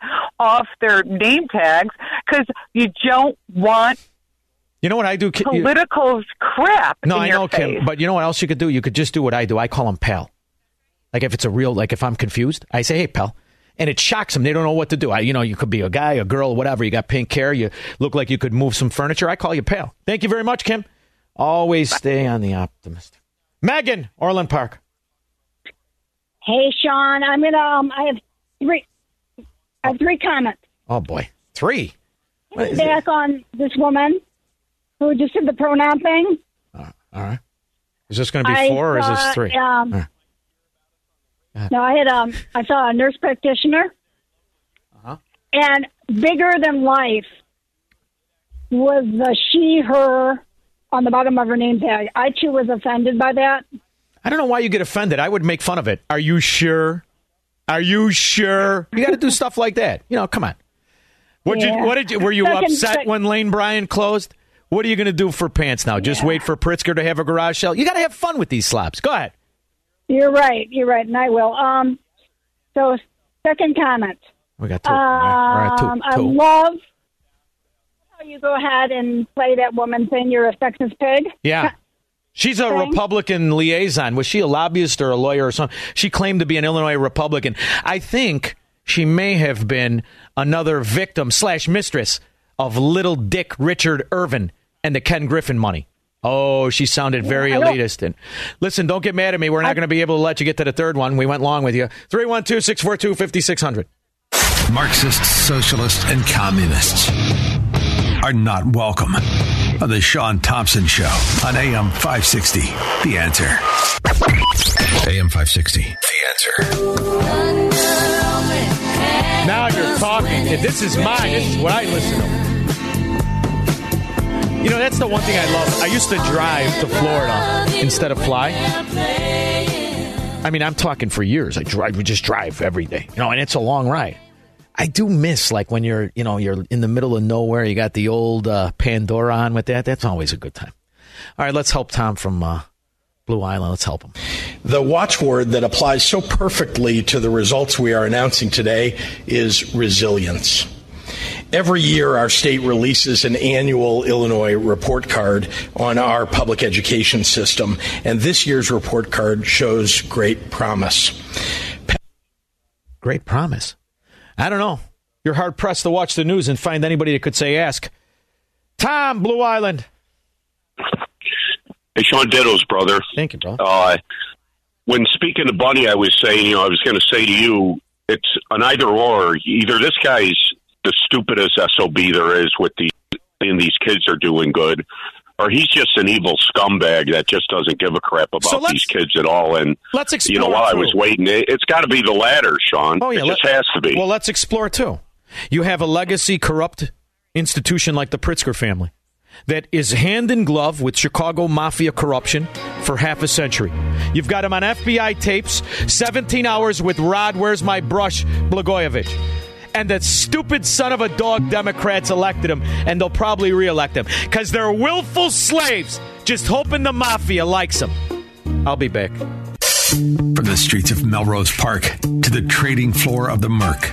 off their name tags because you don't want You know what I do? Ki- you- political crap No, I know, face. Kim. But you know what else you could do? You could just do what I do. I call him pal. Like if it's a real, like if I'm confused, I say, "Hey, pal," and it shocks them. They don't know what to do. I, you know, you could be a guy, a girl, whatever. You got pink hair. You look like you could move some furniture. I call you pal. Thank you very much, Kim. Always stay on the optimist. Megan, Orland Park. Hey, Shaun, I'm gonna. Um, I have three. I have three comments. Oh boy, three. Is it? Back on this woman who just did the pronoun thing. All right. Is this going to be I four or is this three? Um, Uh, [laughs] No, I had. Um, I saw a nurse practitioner, Uh-huh. and bigger than life was the she her on the bottom of her name tag. I too was offended by that. I don't know why you get offended. I would make fun of it. Are you sure? Are you sure? You got to do stuff like that. You know, come on. What Yeah. you? What did you? Were you Second- upset sec- when Lane Bryant closed? What are you going to do for pants now? Just wait for Pritzker to have a garage sale. You got to have fun with these slops. Go ahead. You're right. You're right, and I will. Um, so second comment. We got two. All right, two, Um, I love how you go ahead and play that woman saying you're a sexist pig. Yeah. She's a. Republican liaison. Was she a lobbyist or a lawyer or something? She claimed to be an Illinois Republican. I think she may have been another victim slash mistress of little Dick Richard Irvin and the Ken Griffin money. Oh, she sounded very I don't- elitist. And listen, don't get mad at me. We're not going to be able to let you get to the third one. We went long with you. 312 642 5600. Marxists, socialists, and communists are not welcome on the Shaun Thompson Show on AM 560. The answer. AM 560. The answer. Now you're talking. This is mine. This is what I listen to. You know, that's the one thing I love. I used to drive to Florida instead of fly. I mean, I'm talking for years. I drive, we just drive every day, you know, and it's a long ride. I do miss like when you're, you know, you're in the middle of nowhere. You got the old uh, Pandora on with that. That's always a good time. All right, let's help Tom from uh, Blue Island. Let's help him. The watchword that applies so perfectly to the results we are announcing today is resilience. Every year, our state releases an annual Illinois report card on our public education system, and this year's report card shows great promise. Great promise. I don't know. You're hard pressed to watch the news and find anybody that could say ask. Tom, Blue Island. Hey, Shaun Ditto's brother. Thank you, bro. Uh, when speaking to Bunny, I was saying, you know, I was going to say to you, it's an either or. Either this guy's the stupidest SOB there is with the, and these kids are doing good, or he's just an evil scumbag that just doesn't give a crap about let's- these kids at all. And, Let's you know, explore while I was waiting, it, it's got to be the latter, Shaun. Oh yeah, it just let- has to be. Well, let's explore too. You have a legacy corrupt institution like the Pritzker family that is hand in glove with Chicago mafia corruption for half a century. You've got him on FBI tapes, 17 hours with Rod, where's my brush, Blagojevich. And that stupid son of a dog Democrats elected him, and they'll probably reelect him because they're willful slaves, just hoping the mafia likes them. I'll be back. From the streets of Melrose Park to the trading floor of the Merc,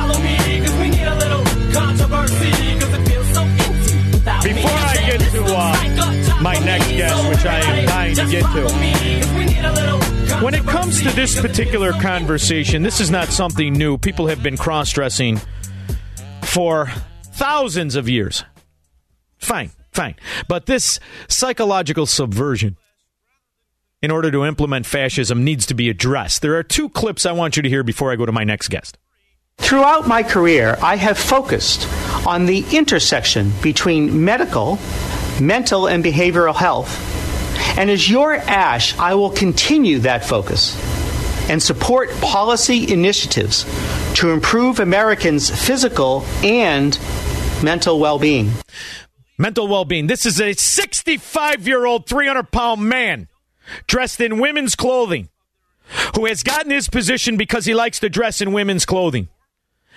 uh, my next guest, which I am dying to get to. When it comes to this particular conversation, this is not something new. People have been cross dressing for thousands of years. Fine, fine. But this psychological subversion in order to implement fascism needs to be addressed. There are two clips I want you to hear before I go to my next guest. Throughout my career, I have focused on the intersection between medical mental, and behavioral health. And as your ASH, I will continue that focus and support policy initiatives to improve Americans' physical and mental well being. Mental well being. This is a 65 year old, 300 pound man dressed in women's clothing who has gotten his position because he likes to dress in women's clothing.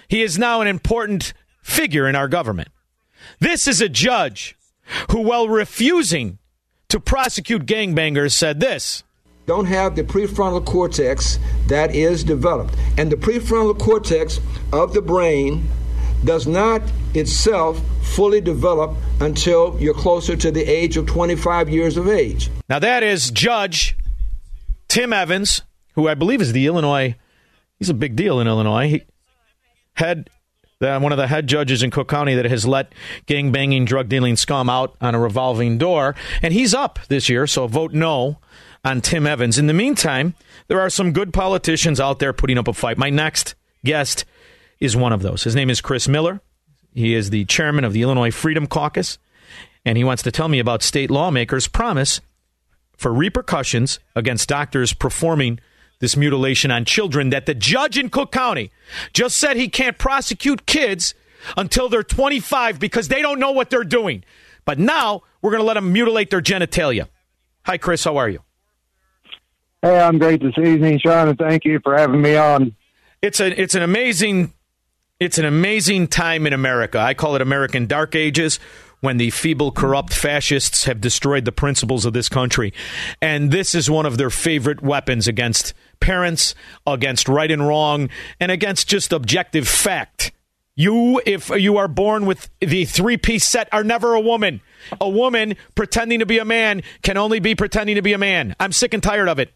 He is now an important figure in our government. This is a judge who, while refusing to prosecute gangbangers, said this. Don't have the prefrontal cortex that is developed. And the prefrontal cortex of the brain does not itself fully develop until you're closer to the age of 25 years of age. Now, that is Judge Tim Evans, who I believe is the Illinois, he's a big deal in Illinois. He had one of the head judges in Cook County that has let gang banging, drug dealing scum out on a revolving door. And he's up this year, so vote no on Tim Evans. In the meantime, there are some good politicians out there putting up a fight. My next guest is one of those. His name is Chris Miller. He is the chairman of the Illinois Freedom Caucus, and he wants to tell me about state lawmakers' promise for repercussions against doctors performing this mutilation on children that the judge in Cook County just said he can't prosecute kids until they're 25 because they don't know what they're doing. But now we're going to let them mutilate their genitalia. Hi, Chris. How are you? Hey, I'm great this evening, Shaun, and thank you for having me on. It's a it's an amazing it's an amazing time in America. I call it American Dark Ages when the feeble, corrupt fascists have destroyed the principles of this country. And this is one of their favorite weapons against parents, against right and wrong, and against just objective fact. You, if you are born with the three piece set, are never a woman. A woman pretending to be a man can only be pretending to be a man. I'm sick and tired of it.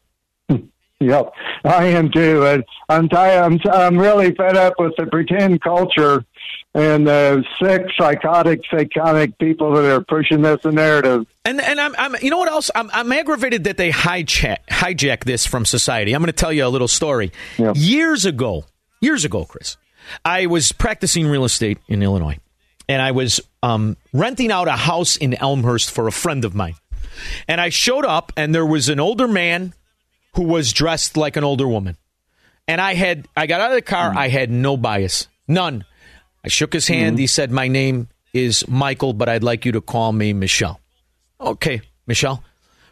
Hmm. Yep, I am too. And I'm tired. I'm I'm really fed up with the pretend culture and the sick, psychotic, psychotic people that are pushing this narrative. And and I'm, I'm you know what else? I'm, I'm aggravated that they hijack hijack this from society. I'm going to tell you a little story. Years ago, years ago, Chris, I was practicing real estate in Illinois, and I was um, renting out a house in Elmhurst for a friend of mine. And I showed up, and there was an older man who was dressed like an older woman. And I had I got out of the car, mm. I had no bias. None. I shook his hand. Mm. He said, My name is Michael, but I'd like you to call me Michelle. Okay, Michelle.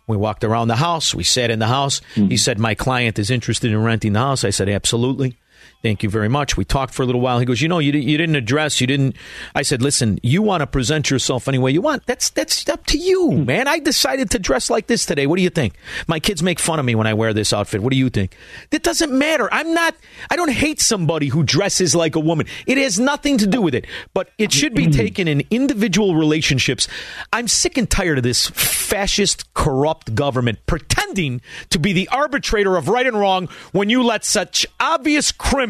We walked around the house. We sat in the house. He mm. said, My client is interested in renting the house. I said, Absolutely. Thank you very much. We talked for a little while. He goes, you know, you, you didn't address, you didn't. I said, listen, you want to present yourself any way you want. That's that's up to you, hmm. man. I decided to dress like this today. What do you think? My kids make fun of me when I wear this outfit. What do you think? It doesn't matter. I'm not. I don't hate somebody who dresses like a woman. It has nothing to do with it. But it should be hmm. taken in individual relationships. I'm sick and tired of this fascist, corrupt government pretending to be the arbitrator of right and wrong when you let such obvious criminals,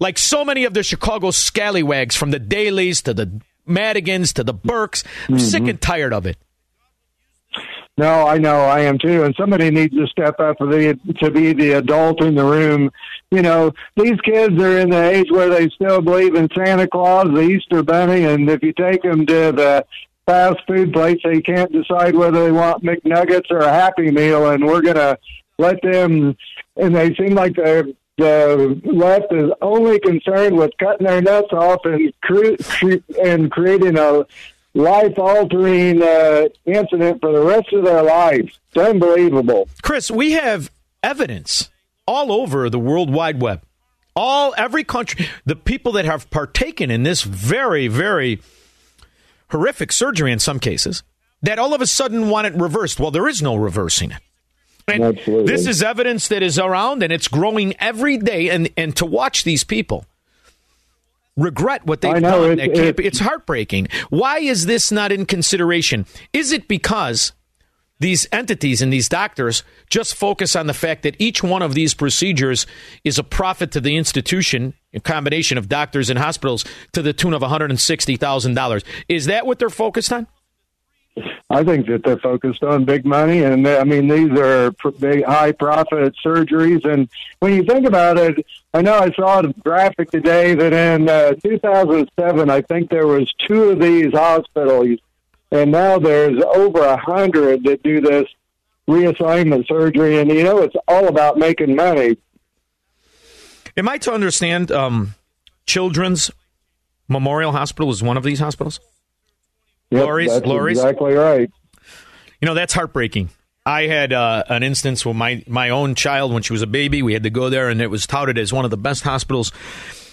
like so many of the Chicago scallywags, from the Daleys to the Madigans to the Burkes, I'm mm-hmm. sick and tired of it. No, I know I am too, and somebody needs to step up for the to be the adult in the room. You know, these kids are in the age where they still believe in Santa Claus, the Easter Bunny, and if you take them to the fast food place, they can't decide whether they want McNuggets or a Happy Meal, and we're gonna let them. And they seem like the the left is only concerned with cutting their nuts off and cre- and creating a life altering uh, incident for the rest of their lives. It's unbelievable. Chris, we have evidence all over the World Wide Web. All every country, the people that have partaken in this very, very horrific surgery in some cases, that all of a sudden want it reversed. Well, there is no reversing it. And Absolutely. this is evidence that is around and it's growing every day. And, and to watch these people regret what they've know, done, it's- it's- it's heartbreaking. Why is this not in consideration? Is it because these entities and these doctors just focus on the fact that each one of these procedures is a profit to the institution, a combination of doctors and hospitals, to the tune of $160,000. Is that what they're focused on? I think that they're focused on big money, and I mean these are pr- big, high profit surgeries. And when you think about it, I know I saw a graphic today that in uh, 2007, I think there was two of these hospitals, and now there's over a hundred that do this reassignment surgery. And you know, it's all about making money. Am I to understand um, Children's Memorial Hospital is one of these hospitals? Yep, Lurie's, that's Lurie's? exactly right. You know, that's heartbreaking. I had uh, an instance with my, my own child when she was a baby. We had to go there, and it was touted as one of the best hospitals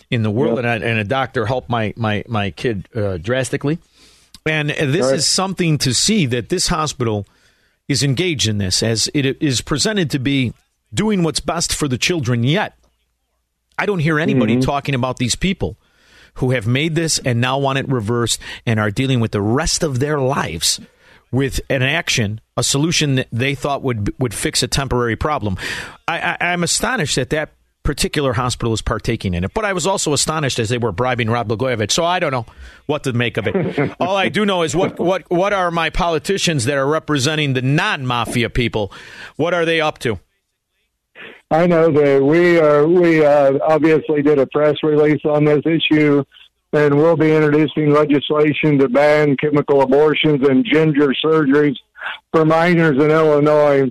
in the world. And, I, and a doctor helped my, my, my kid uh, drastically. And this Right. is something to see that this hospital is engaged in this, as it is presented to be doing what's best for the children. Yet, I don't hear anybody Mhm. talking about these people who have made this and now want it reversed and are dealing with the rest of their lives with an action, a solution that they thought would would fix a temporary problem. I, I, I'm astonished that that particular hospital is partaking in it, but I was also astonished as they were bribing Rod Blagojevich. So I don't know what to make of it. [laughs] All I do know is what what what are my politicians that are representing the non-mafia people? What are they up to? I know that we are. We uh, obviously did a press release on this issue, and we'll be introducing legislation to ban chemical abortions and gender surgeries for minors in Illinois.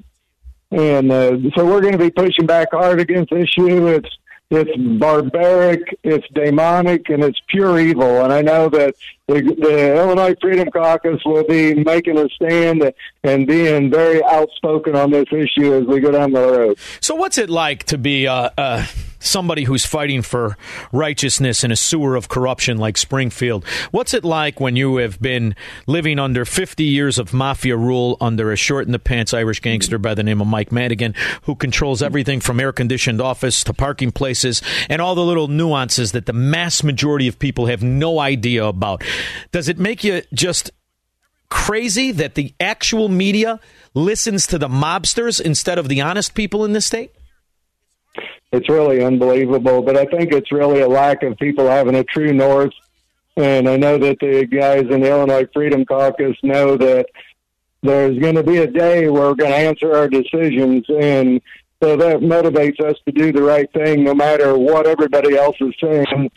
And uh, so we're going to be pushing back hard against this issue. It's it's barbaric, it's demonic, and it's pure evil. And I know that the, the Illinois Freedom Caucus will be making a stand and being very outspoken on this issue as we go down the road. So, what's it like to be uh, uh, somebody who's fighting for righteousness in a sewer of corruption like Springfield? What's it like when you have been living under 50 years of mafia rule under a short in the pants Irish gangster by the name of Mike Madigan, who controls everything from air conditioned office to parking places and all the little nuances that the mass majority of people have no idea about? Does it make you just crazy that the actual media listens to the mobsters instead of the honest people in this state? It's really unbelievable. But I think it's really a lack of people having a true north. And I know that the guys in the Illinois Freedom Caucus know that there's going to be a day where we're going to answer our decisions. And so that motivates us to do the right thing no matter what everybody else is saying.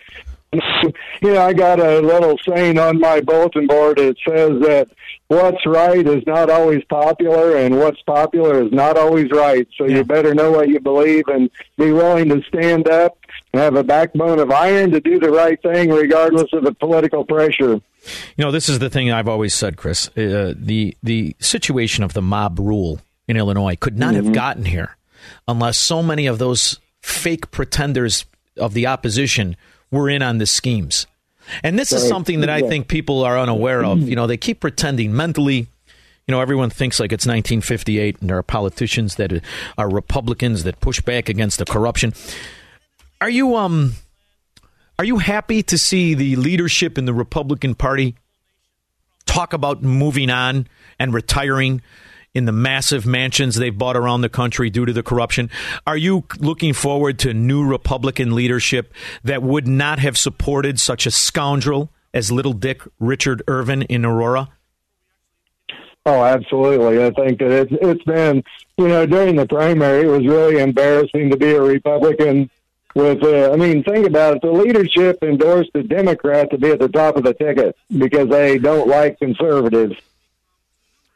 [laughs] You know, I got a little saying on my bulletin board. It says that what's right is not always popular, and what's popular is not always right. So you better know what you believe and be willing to stand up and have a backbone of iron to do the right thing, regardless of the political pressure. You know, this is the thing I've always said, Chris. Uh, the the situation of the mob rule in Illinois could not have gotten here unless so many of those fake pretenders of the opposition were in on the schemes. And this is something that I think people are unaware of. You know, they keep pretending mentally. You know, everyone thinks like it's 1958, and there are politicians that are Republicans that push back against the corruption. Are you um are you happy to see the leadership in the Republican Party talk about moving on and retiring in the massive mansions they've bought around the country due to the corruption? Are you looking forward to new Republican leadership that would not have supported such a scoundrel as Little Dick Richard Irvin in Aurora? Oh, absolutely. I think that it's it's been you know during the primary it was really embarrassing to be a Republican. With uh, I mean, think about it. The leadership endorsed the Democrat to be at the top of the ticket because they don't like conservatives.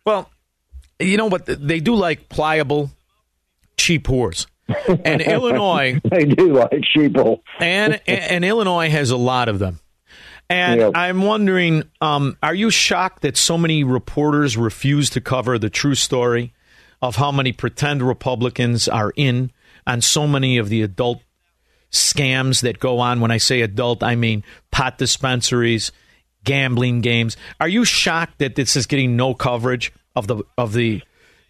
Well, you know what? They do like pliable, cheap whores. And [laughs] Illinois. they do like sheeple. and [laughs] and Illinois has a lot of them. And I'm wondering, um, are you shocked that so many reporters refuse to cover the true story of how many pretend Republicans are in on so many of the adult scams that go on? When I say adult, I mean pot dispensaries, gambling games. Are you shocked that this is getting no coverage of the of the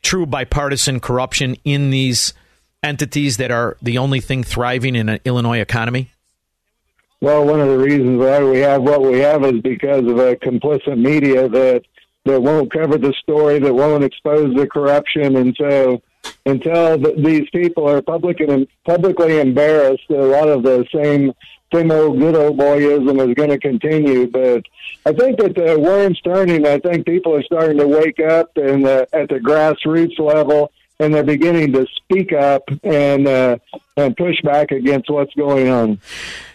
true bipartisan corruption in these entities that are the only thing thriving in an Illinois economy? Well, one of the reasons why we have what we have is because of a complicit media that that won't cover the story, that won't expose the corruption, and so until th- these people are public and publicly embarrassed, a lot of the same same old good old boyism is going to continue. But I think that the worm's turning. I think people are starting to wake up and uh, at the grassroots level, and they're beginning to speak up and uh, and push back against what's going on.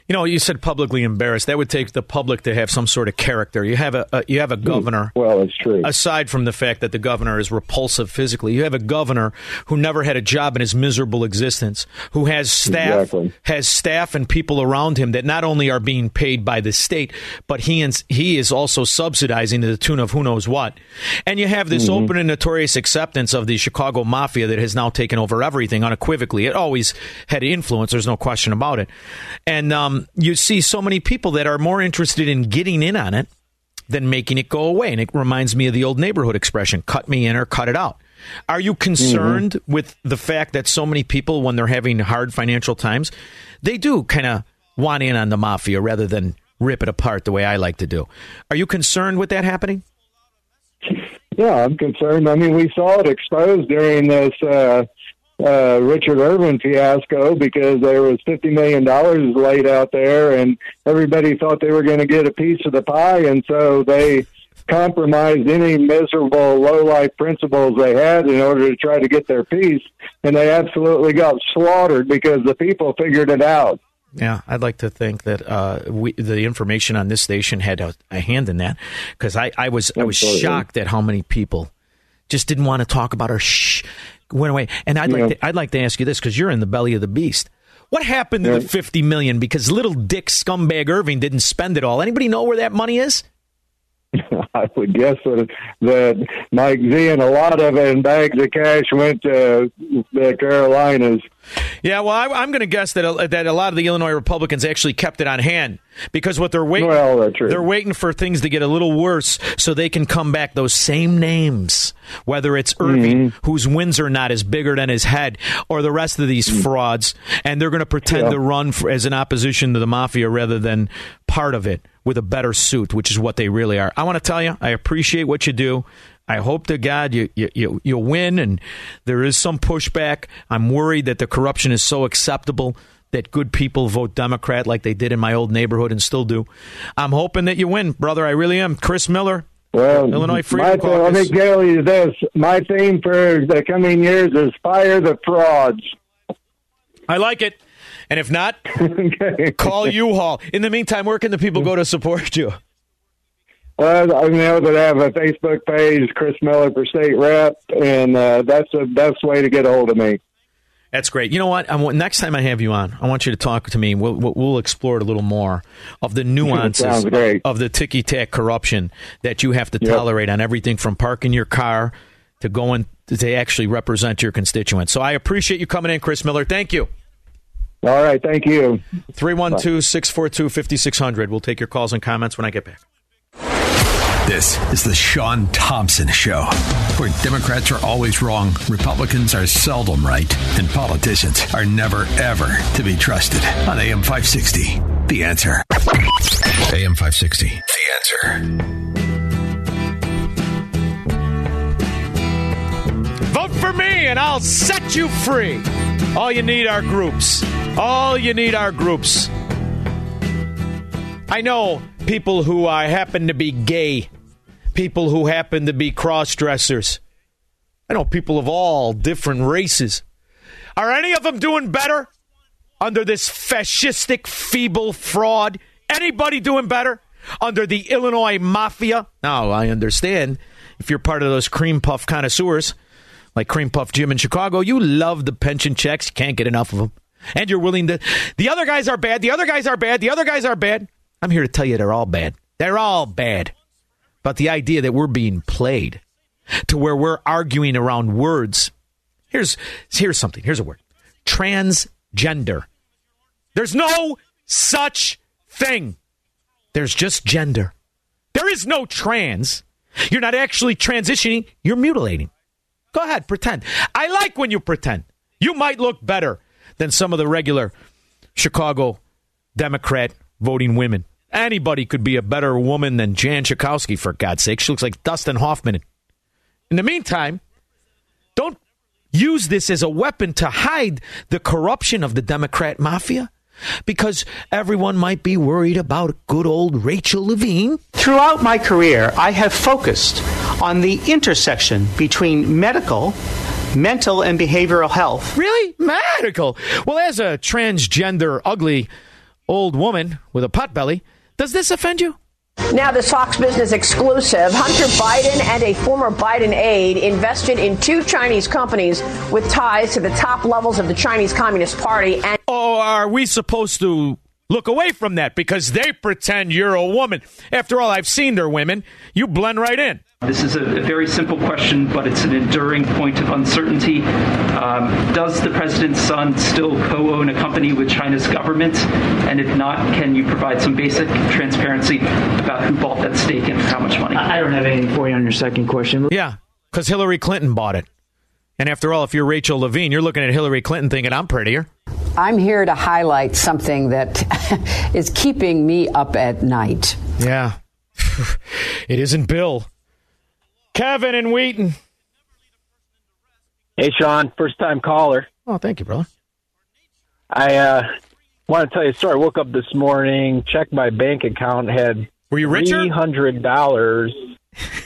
You know, you said publicly embarrassed. That would take the public to have some sort of character. You have a, a you have a governor. Well, it's true. Aside from the fact that the governor is repulsive physically, you have a governor who never had a job in his miserable existence, who has staff Exactly. has staff and people around him that not only are being paid by the state, but he and, he is also subsidizing to the tune of who knows what. And you have this Mhm. open and notorious acceptance of the Chicago mafia that has now taken over everything unequivocally. It always had influence. There's no question about it. And um, you see so many people that are more interested in getting in on it than making it go away. And it reminds me of the old neighborhood expression cut me in or cut it out. Are you concerned with the fact that so many people, when they're having hard financial times, they do kind of want in on the mafia rather than rip it apart the way I like to do? Are you concerned with that happening? Yeah, I'm concerned. I mean, we saw it exposed during this uh, uh, Richard Irvin fiasco because there was fifty million dollars laid out there, and everybody thought they were going to get a piece of the pie, and so they compromised any miserable low life principles they had in order to try to get their piece, and they absolutely got slaughtered because the people figured it out. Yeah, I'd like to think that uh, we, the information on this station had a, a hand in that because I, I was I was shocked at how many people just didn't want to talk about or shh went away. And I'd like to, I'd like to ask you this because you're in the belly of the beast. What happened to the fifty million? Because little dick scumbag Irving didn't spend it all. Anybody know where that money is? [laughs] I would guess that, that Mike Z and a lot of it in bags of cash went to the Carolinas. Yeah, well, I, I'm going to guess that a, that a lot of the Illinois Republicans actually kept it on hand because what they're waiting Well, they're waiting for things to get a little worse so they can come back those same names, whether it's Irving, Mm-hmm. whose wins are not as bigger than his head, or the rest of these frauds, and they're going to pretend. Yeah. to run for, as an opposition to the mafia rather than part of it with a better suit, which is what they really are. I want to tell you, I appreciate what you do. I hope to God you, you, you, win, and there is some pushback. I'm worried that the corruption is so acceptable that good people vote Democrat like they did in my old neighborhood and still do. I'm hoping that you win, brother. I really am. Chris Miller, Well, Illinois my Freedom thing, let me Caucus. tell you this: my theme for the coming years is fire the frauds. I like it. And if not, [laughs] call U-Haul. In the meantime, where can the people go to support you? Well, I know that I have a Facebook page, Chris Miller for state rep, and uh, that's the best way to get a hold of me. That's great. You know what? I want, next time I have you on, I want you to talk to me. We'll, we'll, we'll explore it a little more of the [laughs] nuances of the ticky tack corruption that you have to Yep. tolerate on everything from parking your car to going to actually represent your constituents. So I appreciate you coming in, Chris Miller. Thank you. All right, thank you. 312 642 5600. We'll take your calls and comments when I get back. This is the Shaun Thompson Show, where Democrats are always wrong, Republicans are seldom right, and politicians are never, ever to be trusted. On AM 560, The Answer. AM 560, The Answer. Vote for me and I'll set you free. All you need are groups. All you need are groups. I know people who uh, happen to be gay, people who happen to be cross dressers. I know people of all different races. Are any of them doing better under this fascistic, feeble fraud? Anybody doing better under the Illinois mafia? Now, I understand if you're part of those cream puff connoisseurs like Cream Puff Jim in Chicago, you love the pension checks. Can't get enough of them. And you're willing to. The other guys are bad. The other guys are bad. The other guys are bad. I'm here to tell you they're all bad. They're all bad. But the idea that we're being played to where we're arguing around words. Here's here's something. Here's a word. Transgender. There's no such thing. There's just gender. There is no trans. You're not actually transitioning, you're mutilating. Go ahead, pretend. I like when you pretend. You might look better than some of the regular Chicago Democrat voting women. Anybody could be a better woman than Jan Schakowsky, for God's sake. She looks like Dustin Hoffman. In the meantime, don't use this as a weapon to hide the corruption of the Democrat mafia because everyone might be worried about good old Rachel Levine. Throughout my career, I have focused on the intersection between medical, mental, and behavioral health. Really? Medical? Well, as a transgender, ugly old woman with a pot belly, does this offend you? Now, this Fox Business exclusive Hunter Biden and a former Biden aide invested in two Chinese companies with ties to the top levels of the Chinese Communist Party. And oh, are we supposed to look away from that because they pretend you're a woman? After all, I've seen their women. You blend right in. This is a, a, very simple question, but it's an enduring point of uncertainty. Um, does the president's son still co own a company with China's government? And if not, can you provide some basic transparency about who bought that stake and for how much money? I don't have anything for you on your second question. Yeah, because Hillary Clinton bought it. And after all, if you're Rachel Levine, you're looking at Hillary Clinton thinking, I'm prettier. I'm here to highlight something that [laughs] is keeping me up at night. Yeah. [laughs] it isn't Bill. Kevin and Wheaton. Hey, Shaun, first time caller. Oh, thank you, brother. I uh, want to tell you a story. I woke up this morning, checked my bank account, had were you richer? Three hundred dollars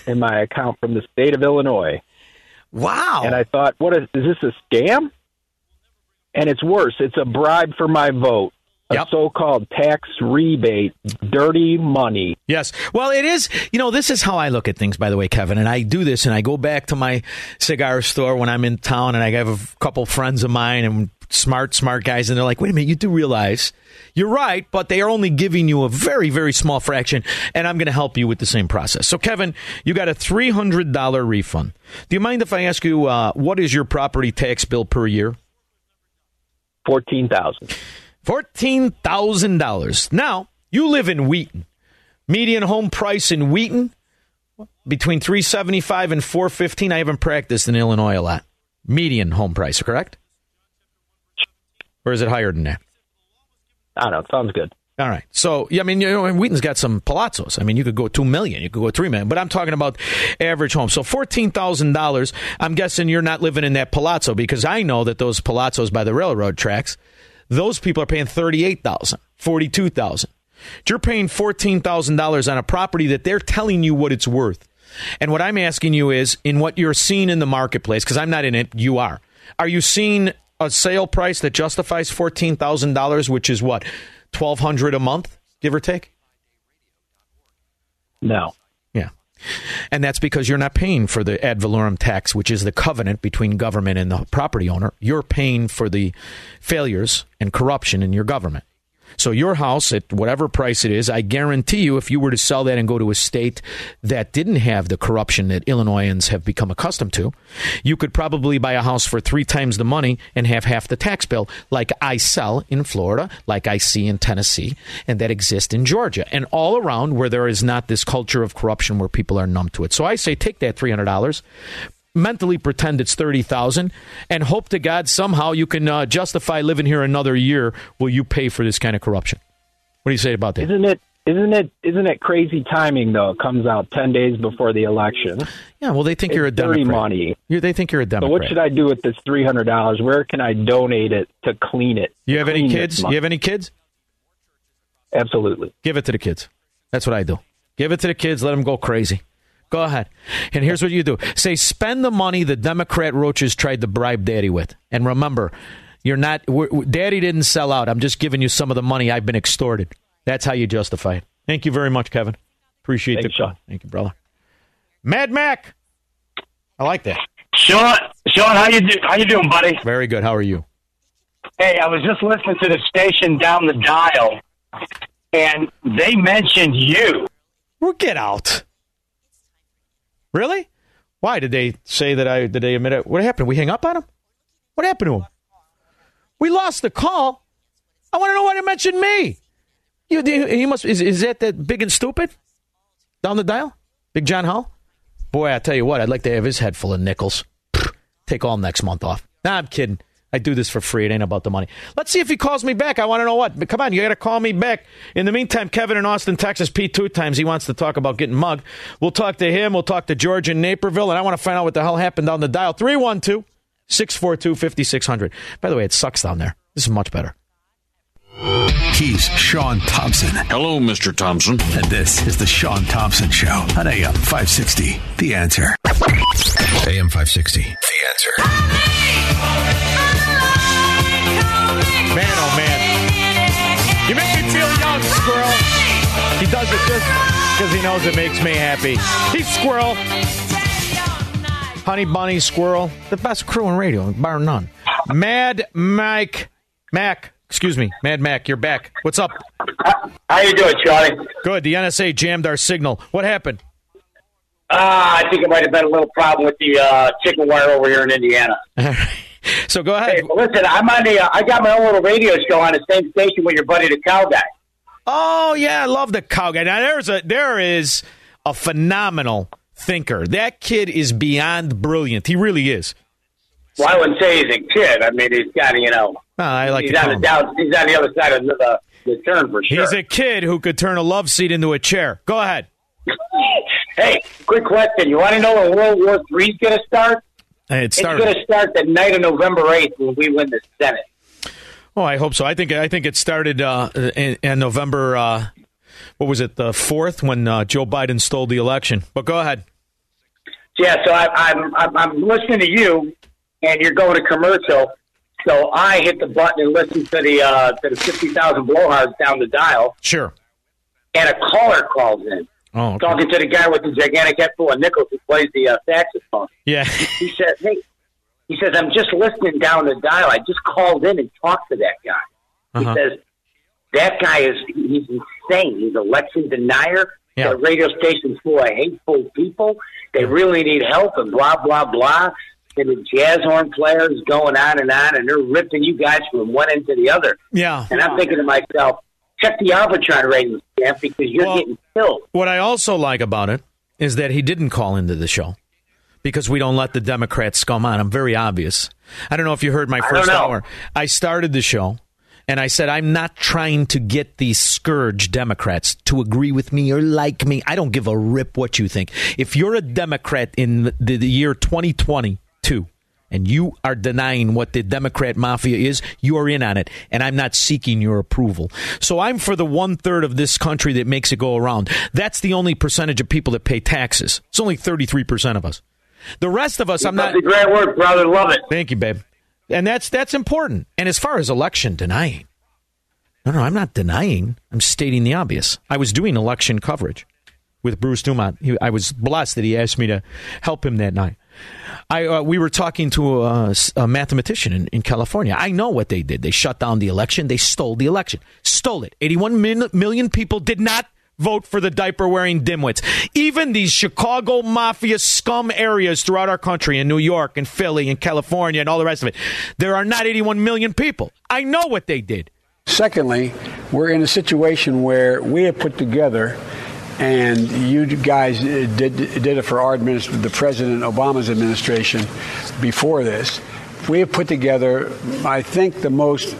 in my account from the state of Illinois. Wow! And I thought, what is, is this a scam? And it's worse. It's a bribe for my vote a yep. so-called tax rebate, dirty money. Yes. Well, it is. You know, this is how I look at things, by the way, Kevin. And I do this, and I go back to my cigar store when I'm in town, and I have a couple friends of mine and smart, smart guys, and they're like, "Wait a minute, you do realize you're right, but they are only giving you a very, very small fraction, and I'm going to help you with the same process." So, Kevin, you got a three hundred dollar refund. Do you mind if I ask you uh, what is your property tax bill per year? Fourteen thousand. $14,000. Now, you live in Wheaton. Median home price in Wheaton between 375 and 415. I haven't practiced in Illinois a lot. Median home price, correct? Or is it higher than that? I don't know. Sounds good. All right. So, yeah, I mean, you know, Wheaton's got some palazzos. I mean, you could go two million, you could go three million, but I'm talking about average home. So, fourteen thousand dollars. I'm guessing you're not living in that palazzo because I know that those palazzos by the railroad tracks those people are paying thirty-eight thousand, forty-two thousand. You're paying fourteen thousand dollars on a property that they're telling you what it's worth. And what I'm asking you is, in what you're seeing in the marketplace, because I'm not in it, you are. Are you seeing a sale price that justifies fourteen thousand dollars, which is what twelve hundred a month, give or take? No. Yeah. And that's because you're not paying for the ad valorem tax, which is the covenant between government and the property owner. You're paying for the failures and corruption in your government. So your house at whatever price it is, I guarantee you, if you were to sell that and go to a state that didn't have the corruption that Illinoisans have become accustomed to, you could probably buy a house for three times the money and have half the tax bill, like I sell in Florida, like I see in Tennessee, and that exists in Georgia, and all around where there is not this culture of corruption where people are numb to it. So I say take that three hundred dollars mentally pretend it's 30,000 and hope to God somehow you can uh, justify living here another year will you pay for this kind of corruption. What do you say about that? Isn't it isn't it isn't it crazy timing though? It comes out 10 days before the election. Yeah, well they think it's you're a Democrat. money. You're, they think you're a Democrat. So what should I do with this $300? Where can I donate it to clean it? You have any kids? You have any kids? Absolutely. Give it to the kids. That's what I do. Give it to the kids, let them go crazy. Go ahead. And here's what you do say, spend the money the Democrat roaches tried to bribe daddy with. And remember, you're not, daddy didn't sell out. I'm just giving you some of the money I've been extorted. That's how you justify it. Thank you very much, Kevin. Appreciate Thanks, the call. Thank you, brother. Mad Mac. I like that. Shaun, Shaun, how you do? How you doing, buddy? Very good. How are you? Hey, I was just listening to the station down the dial, and they mentioned you. Well, get out. Really? Why did they say that I did they admit it? What happened? We hang up on him? What happened to him? We lost the call. I want to know why they mentioned me. You, he must is is that that big and stupid down the dial? Big John Howell? Boy, I tell you what, I'd like to have his head full of nickels. Take all next month off. Nah, I'm kidding. I do this for free. It ain't about the money. Let's see if he calls me back. I want to know what. But come on, you got to call me back. In the meantime, Kevin in Austin, Texas, Pete two times. He wants to talk about getting mugged. We'll talk to him. We'll talk to George in Naperville, and I want to find out what the hell happened down the dial. 312 642 5600. By the way, it sucks down there. This is much better. He's Shaun Thompson. Hello, Mr. Thompson. And this is the Shaun Thompson Show on AM 560. The answer. AM 560. The answer. Squirrel. He does it just because he knows it makes me happy. He's Squirrel. Honey Bunny Squirrel. The best crew in radio, bar none. Mad Mike. Mac. Excuse me. Mad Mac, you're back. What's up? How you doing, Charlie? Good. The NSA jammed our signal. What happened? Uh, I think it might have been a little problem with the uh, chicken wire over here in Indiana. [laughs] so go ahead. Hey, listen, I'm on the. Uh, I got my own little radio show on the same station with your buddy, the cow guy. Oh yeah, I love the cow guy. Now there's a there is a phenomenal thinker. That kid is beyond brilliant. He really is. Well, I wouldn't say he's a kid. I mean, he's got you know. I like he's on the down. He's on the other side of the, the turn for sure. He's a kid who could turn a love seat into a chair. Go ahead. [laughs] hey, quick question. You want to know when World War Three's going to start? It It's going to start the night of November eighth when we win the Senate. Oh, I hope so. I think I think it started uh, in, in November. Uh, what was it? The fourth when uh, Joe Biden stole the election. But go ahead. Yeah, so I, I'm, I'm I'm listening to you, and you're going to commercial. So I hit the button and listen to the uh, to the fifty thousand blowhards down the dial, Sure. and a caller calls in, Oh, okay. talking to the guy with the gigantic head full of nickels who plays the uh, saxophone. Yeah. He said, "Hey," he says, "I'm just listening down the dial. I just called in and talked to that guy." Uh-huh. He says, "That guy is he's insane. He's an election denier. Yeah. The radio station's full of hateful people. They really need help and blah blah blah." And the jazz horn players going on and on, and they're ripping you guys from one end to the other. Yeah. And I'm thinking to myself, check the Arbitron ratings, Jeff, because you're Well- getting killed. What I also like about it is that he didn't call into the show because we don't let the Democrats scum on. I'm very obvious. I don't know if you heard my first know. hour. I started the show and I said, I'm not trying to get these scourge Democrats to agree with me or like me. I don't give a rip what you think. If you're a Democrat in the, the year 2022 and you are denying what the Democrat mafia is, you are in on it. And I'm not seeking your approval. So I'm for the one third of this country that makes it go around. That's the only percentage of people that pay taxes. It's only 33% of us. The rest of us, I'm not. That's a great word, brother. Love it. Thank you, babe. And that's that's important. And as far as election denying, no, no, I'm not denying. I'm stating the obvious. I was doing election coverage with Bruce DuMont. He, I was blessed that he asked me to help him that night. I uh, we were talking to a, a mathematician in, in California. I know what they did. They shut down the election. They stole the election. Stole it. 81 min, million people did not vote for the diaper wearing dimwits. Even these Chicago mafia scum areas throughout our country, in New York and Philly and California and all the rest of it, there are not 81 million people. I know what they did. Secondly, we're in a situation where we have put together, and you guys did did it for our administration, the President Obama's administration before this. We have put together, I think, the most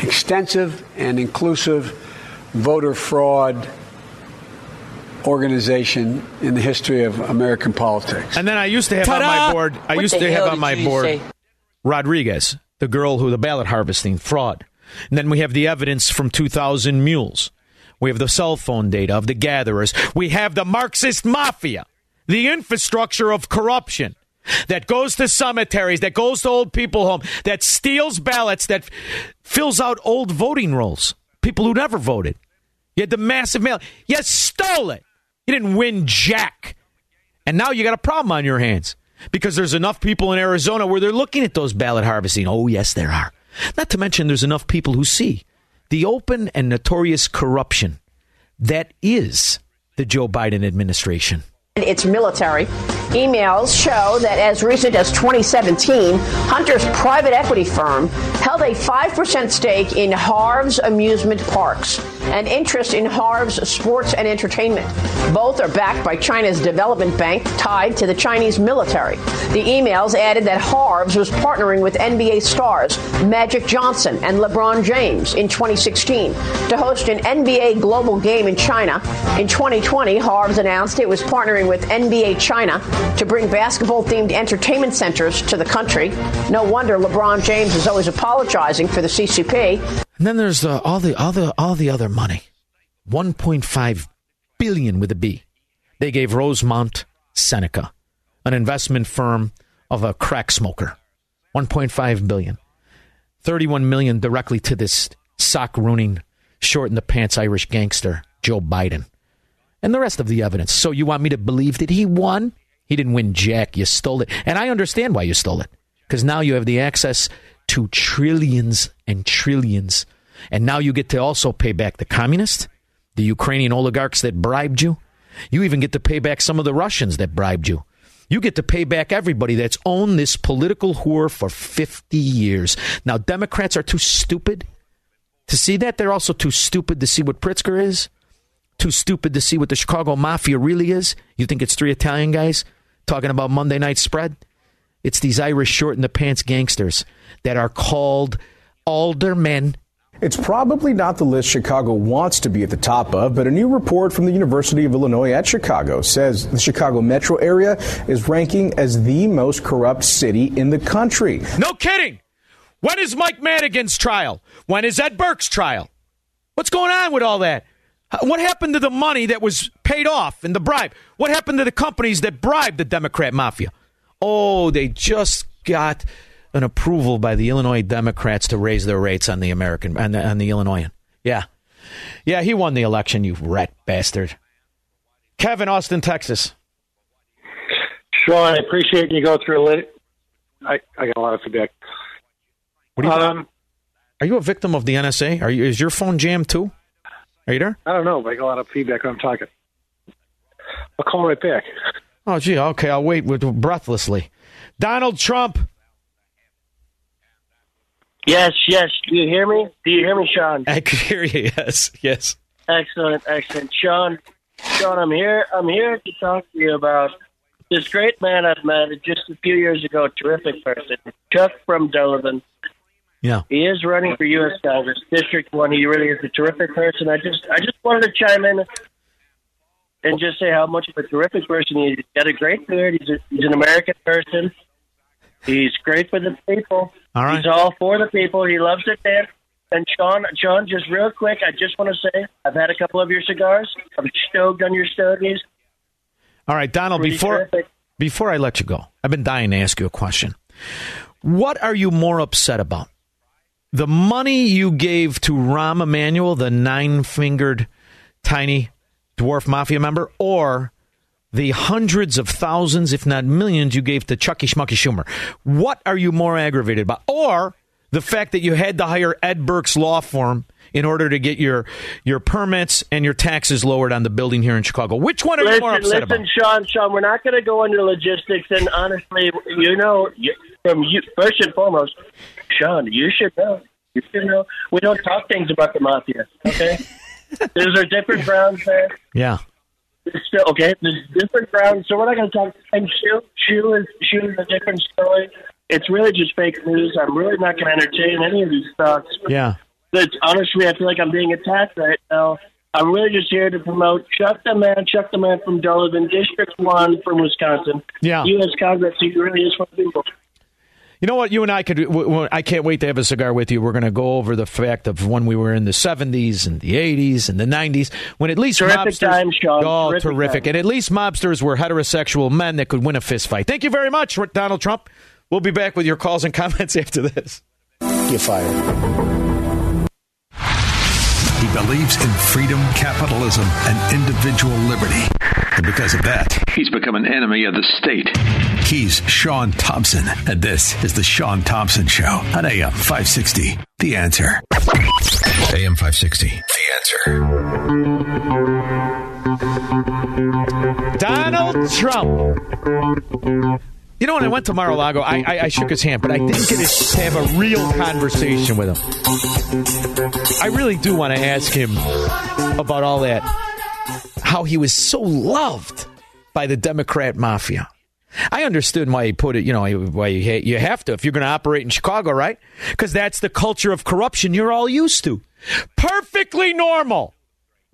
extensive and inclusive voter fraud organization in the history of American politics. And then I used to have on Ta-da! my board. I What used to have on my board say? Rodriguez, the girl who the ballot harvesting fraud. And then we have the evidence from 2,000 mules. We have the cell phone data of the gatherers. We have the Marxist mafia, the infrastructure of corruption that goes to cemeteries, that goes to old people home, that steals ballots, that fills out old voting rolls. People who never voted. You had the massive mail. You stole it. You didn't win jack. And now you got a problem on your hands because there's enough people in Arizona where they're looking at those ballot harvesting. Oh, yes, there are. Not to mention, there's enough people who see the open and notorious corruption that is the Joe Biden administration. Its military. Emails show that as recent as 2017, Hunter's private equity firm held a 5% stake in Harv's amusement parks and interest in Harv's sports and entertainment. Both are backed by China's development bank tied to the Chinese military. The emails added that Harv's was partnering with NBA stars Magic Johnson and LeBron James in 2016 to host an NBA global game in China. In 2020, Harv's announced it was partnering with NBA China to bring basketball themed entertainment centers to the country. No wonder LeBron James is always apologizing for the CCP. And then there's the, all the the all the other money, 1.5 billion with a B. They gave Rosemont Seneca, an investment firm of a crack smoker, 1.5 billion, 31 million directly to this sock ruining, short in the pants Irish gangster Joe Biden, and the rest of the evidence. So you want me to believe that he won? He didn't win jack. You stole it, and I understand why you stole it because now you have the access to trillions and trillions. And now you get to also pay back the communists, the Ukrainian oligarchs that bribed you. You even get to pay back some of the Russians that bribed you. You get to pay back everybody that's owned this political whore for 50 years. Now, Democrats are too stupid to see that. They're also too stupid to see what Pritzker is, too stupid to see what the Chicago Mafia really is. You think it's three Italian guys talking about Monday night spread? It's these Irish short in the pants gangsters that are called aldermen. It's probably not the list Chicago wants to be at the top of, but a new report from the University of Illinois at Chicago says the Chicago metro area is ranking as the most corrupt city in the country. No kidding. When is Mike Madigan's trial? When is Ed Burke's trial? What's going on with all that? What happened to the money that was paid off and the bribe? What happened to the companies that bribed the Democrat mafia? Oh, they just got an approval by the Illinois Democrats to raise their rates on the American on the, on the Illinoisan. Yeah, yeah, he won the election. You rat bastard. Kevin, Austin, Texas. Shaun, I appreciate you go through it. I, I got a lot of feedback. What do you? Um, are you a victim of the NSA? Are you? Is your phone jammed too? Are you there? I don't know, but I got a lot of feedback when I'm talking. I'll call right back. Oh, gee, okay, I'll wait with, breathlessly. Donald Trump. Yes, yes. Do you hear me? Do you hear me, Shaun? I can hear you. Yes, yes. Excellent, excellent, Shaun. Shaun, I'm here. I'm here to talk to you about this great man I've met just a few years ago. Terrific person, Chuck from Delavan. Yeah, he is running for U.S. Congress, District One. He really is a terrific person. I just, I just wanted to chime in and just say how much of a terrific person he is. He's got a great beard. He's, a, he's an American person. He's great for the people. All right. He's all for the people. He loves it there. And Shaun, Shaun, just real quick, I just want to say I've had a couple of your cigars. I'm stoked on your stogies. All right, Donald. Pretty before terrific. before I let you go, I've been dying to ask you a question. What are you more upset about? The money you gave to Rahm Emanuel, the nine fingered tiny dwarf mafia member, or the hundreds of thousands, if not millions, you gave to Chucky Schmucky Schumer. What are you more aggravated about? Or the fact that you had to hire Ed Burke's law firm in order to get your your permits and your taxes lowered on the building here in Chicago. Which one are listen, you more upset listen, about? Listen, Shaun, Shaun, we're not going to go into logistics. And honestly, you know, from you, first and foremost, Shaun, you should know. You should know. We don't talk things about the mafia. Okay, [laughs] there's are different grounds there. Yeah. Still okay. There's different grounds, so we're not going to talk. And shoe, shoe is shoe is a different story. It's really just fake news. I'm really not going to entertain any of these thoughts. Yeah. But honestly, I feel like I'm being attacked right now. I'm really just here to promote Chuck the Man, Chuck the Man from Delavan, District 1 from Wisconsin. Yeah. U.S. Congress, he really is for the people. You know what? You and I could. I can't wait to have a cigar with you. We're going to go over the fact of when we were in the '70s and the '80s and the '90s, when at least Terrific mobsters. times, Shaun. Oh, terrific! terrific. And at least mobsters were heterosexual men that could win a fist fight. Thank you very much, Donald Trump. We'll be back with your calls and comments [laughs] after this. Get fired. He believes in freedom, capitalism, and individual liberty. And because of that, he's become an enemy of the state. He's Shaun Thompson, and this is The Shaun Thompson Show on AM 560. The answer. AM 560. The answer. Donald Donald Trump. You know, when I went to Mar-a-Lago, I, I, I shook his hand, but I didn't get to have a real conversation with him. I really do want to ask him about all that, how he was so loved by the Democrat mafia. I understood why he put it, you know, why you, you have to if you're going to operate in Chicago, right? Because that's the culture of corruption you're all used to. Perfectly normal.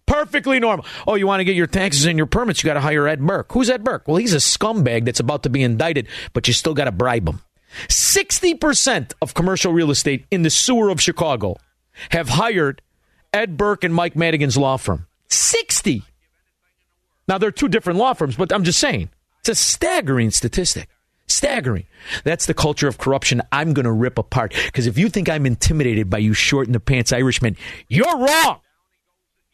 Perfectly normal. Oh, you want to get your taxes and your permits? You got to hire Ed Burke. Who's Ed Burke? Well, he's a scumbag that's about to be indicted, but you still got to bribe him. 60% of commercial real estate in the sewer of Chicago have hired Ed Burke and Mike Madigan's law firm. 60. Now, they're two different law firms, but I'm just saying, it's a staggering statistic. Staggering. That's the culture of corruption I'm going to rip apart. Because if you think I'm intimidated by you short in the pants Irishmen, you're wrong.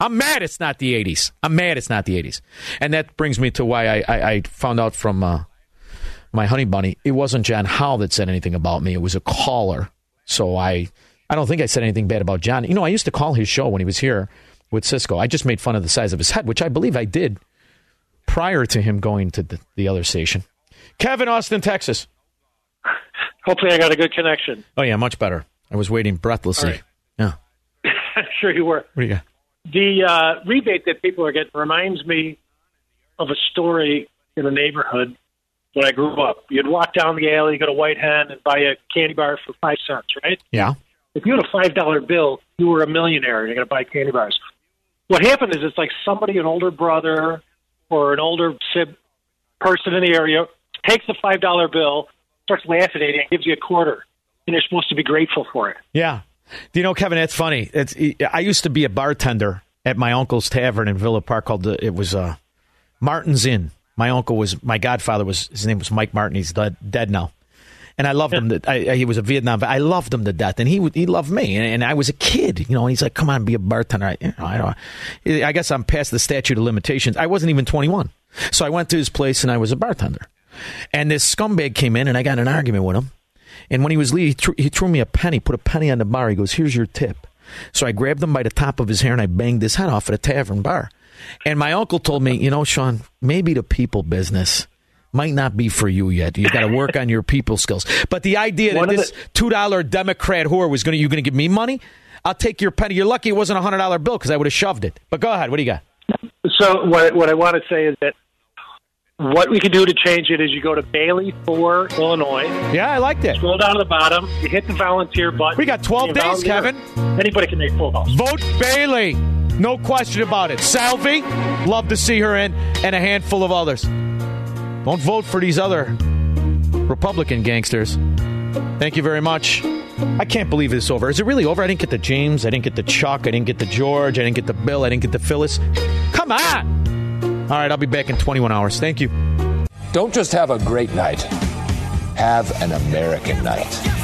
I'm mad it's not the 80s. I'm mad it's not the 80s. And that brings me to why I, I, I found out from uh, my honey bunny, it wasn't John Howell that said anything about me. It was a caller. So I, I don't think I said anything bad about John. You know, I used to call his show when he was here with Cisco. I just made fun of the size of his head, which I believe I did prior to him going to the, the other station. Kevin, Austin, Texas. Hopefully, I got a good connection. Oh, yeah, much better. I was waiting breathlessly. Right. Yeah. I'm [laughs] sure you were. What do you got? The uh, rebate that people are getting reminds me of a story in a neighborhood when I grew up. You'd walk down the alley, go to White Hen, and buy a candy bar for five cents, right? Yeah. If you had a five dollar bill, you were a millionaire. You're going to buy candy bars. What happened is it's like somebody, an older brother or an older sib person in the area, takes the five dollar bill, starts laughing at you, and gives you a quarter, and you're supposed to be grateful for it. Yeah. Do you know, Kevin? That's funny. It's I used to be a bartender at my uncle's tavern in Villa Park called the, it was uh, Martin's Inn. My uncle was my godfather was his name was Mike Martin. He's dead, dead now, and I loved him. I, I, he was a Vietnam. I loved him to death, and he he loved me. And, and I was a kid, you know. He's like, "Come on, be a bartender." I, you know, I don't. I guess I'm past the statute of limitations. I wasn't even 21, so I went to his place and I was a bartender. And this scumbag came in, and I got an argument with him. And when he was leaving, he threw, he threw me a penny, put a penny on the bar. He goes, "Here's your tip." So I grabbed him by the top of his hair and I banged his head off at a tavern bar. And my uncle told me, you know, Shaun, maybe the people business might not be for you yet. You've got to work on your people skills. But the idea that this two dollar Democrat whore was going to you going to give me money, I'll take your penny. You're lucky it wasn't a hundred dollar bill because I would have shoved it. But go ahead. What do you got? So what what I want to say is that what we can do to change it is you go to Bailey for Illinois. Yeah, I like that. Scroll down to the bottom. You hit the volunteer button. We got 12 days. Kevin. Anybody can make phone calls. Vote Bailey. No question about it. Salvi, love to see her in, and a handful of others. Don't vote for these other Republican gangsters. Thank you very much. I can't believe it's over. Is it really over? I didn't get the James. I didn't get the Chuck. I didn't get the George. I didn't get the Bill. I didn't get the Phyllis. Come on. All right, I'll be back in 21 hours. Thank you. Don't just have a great night, have an American night.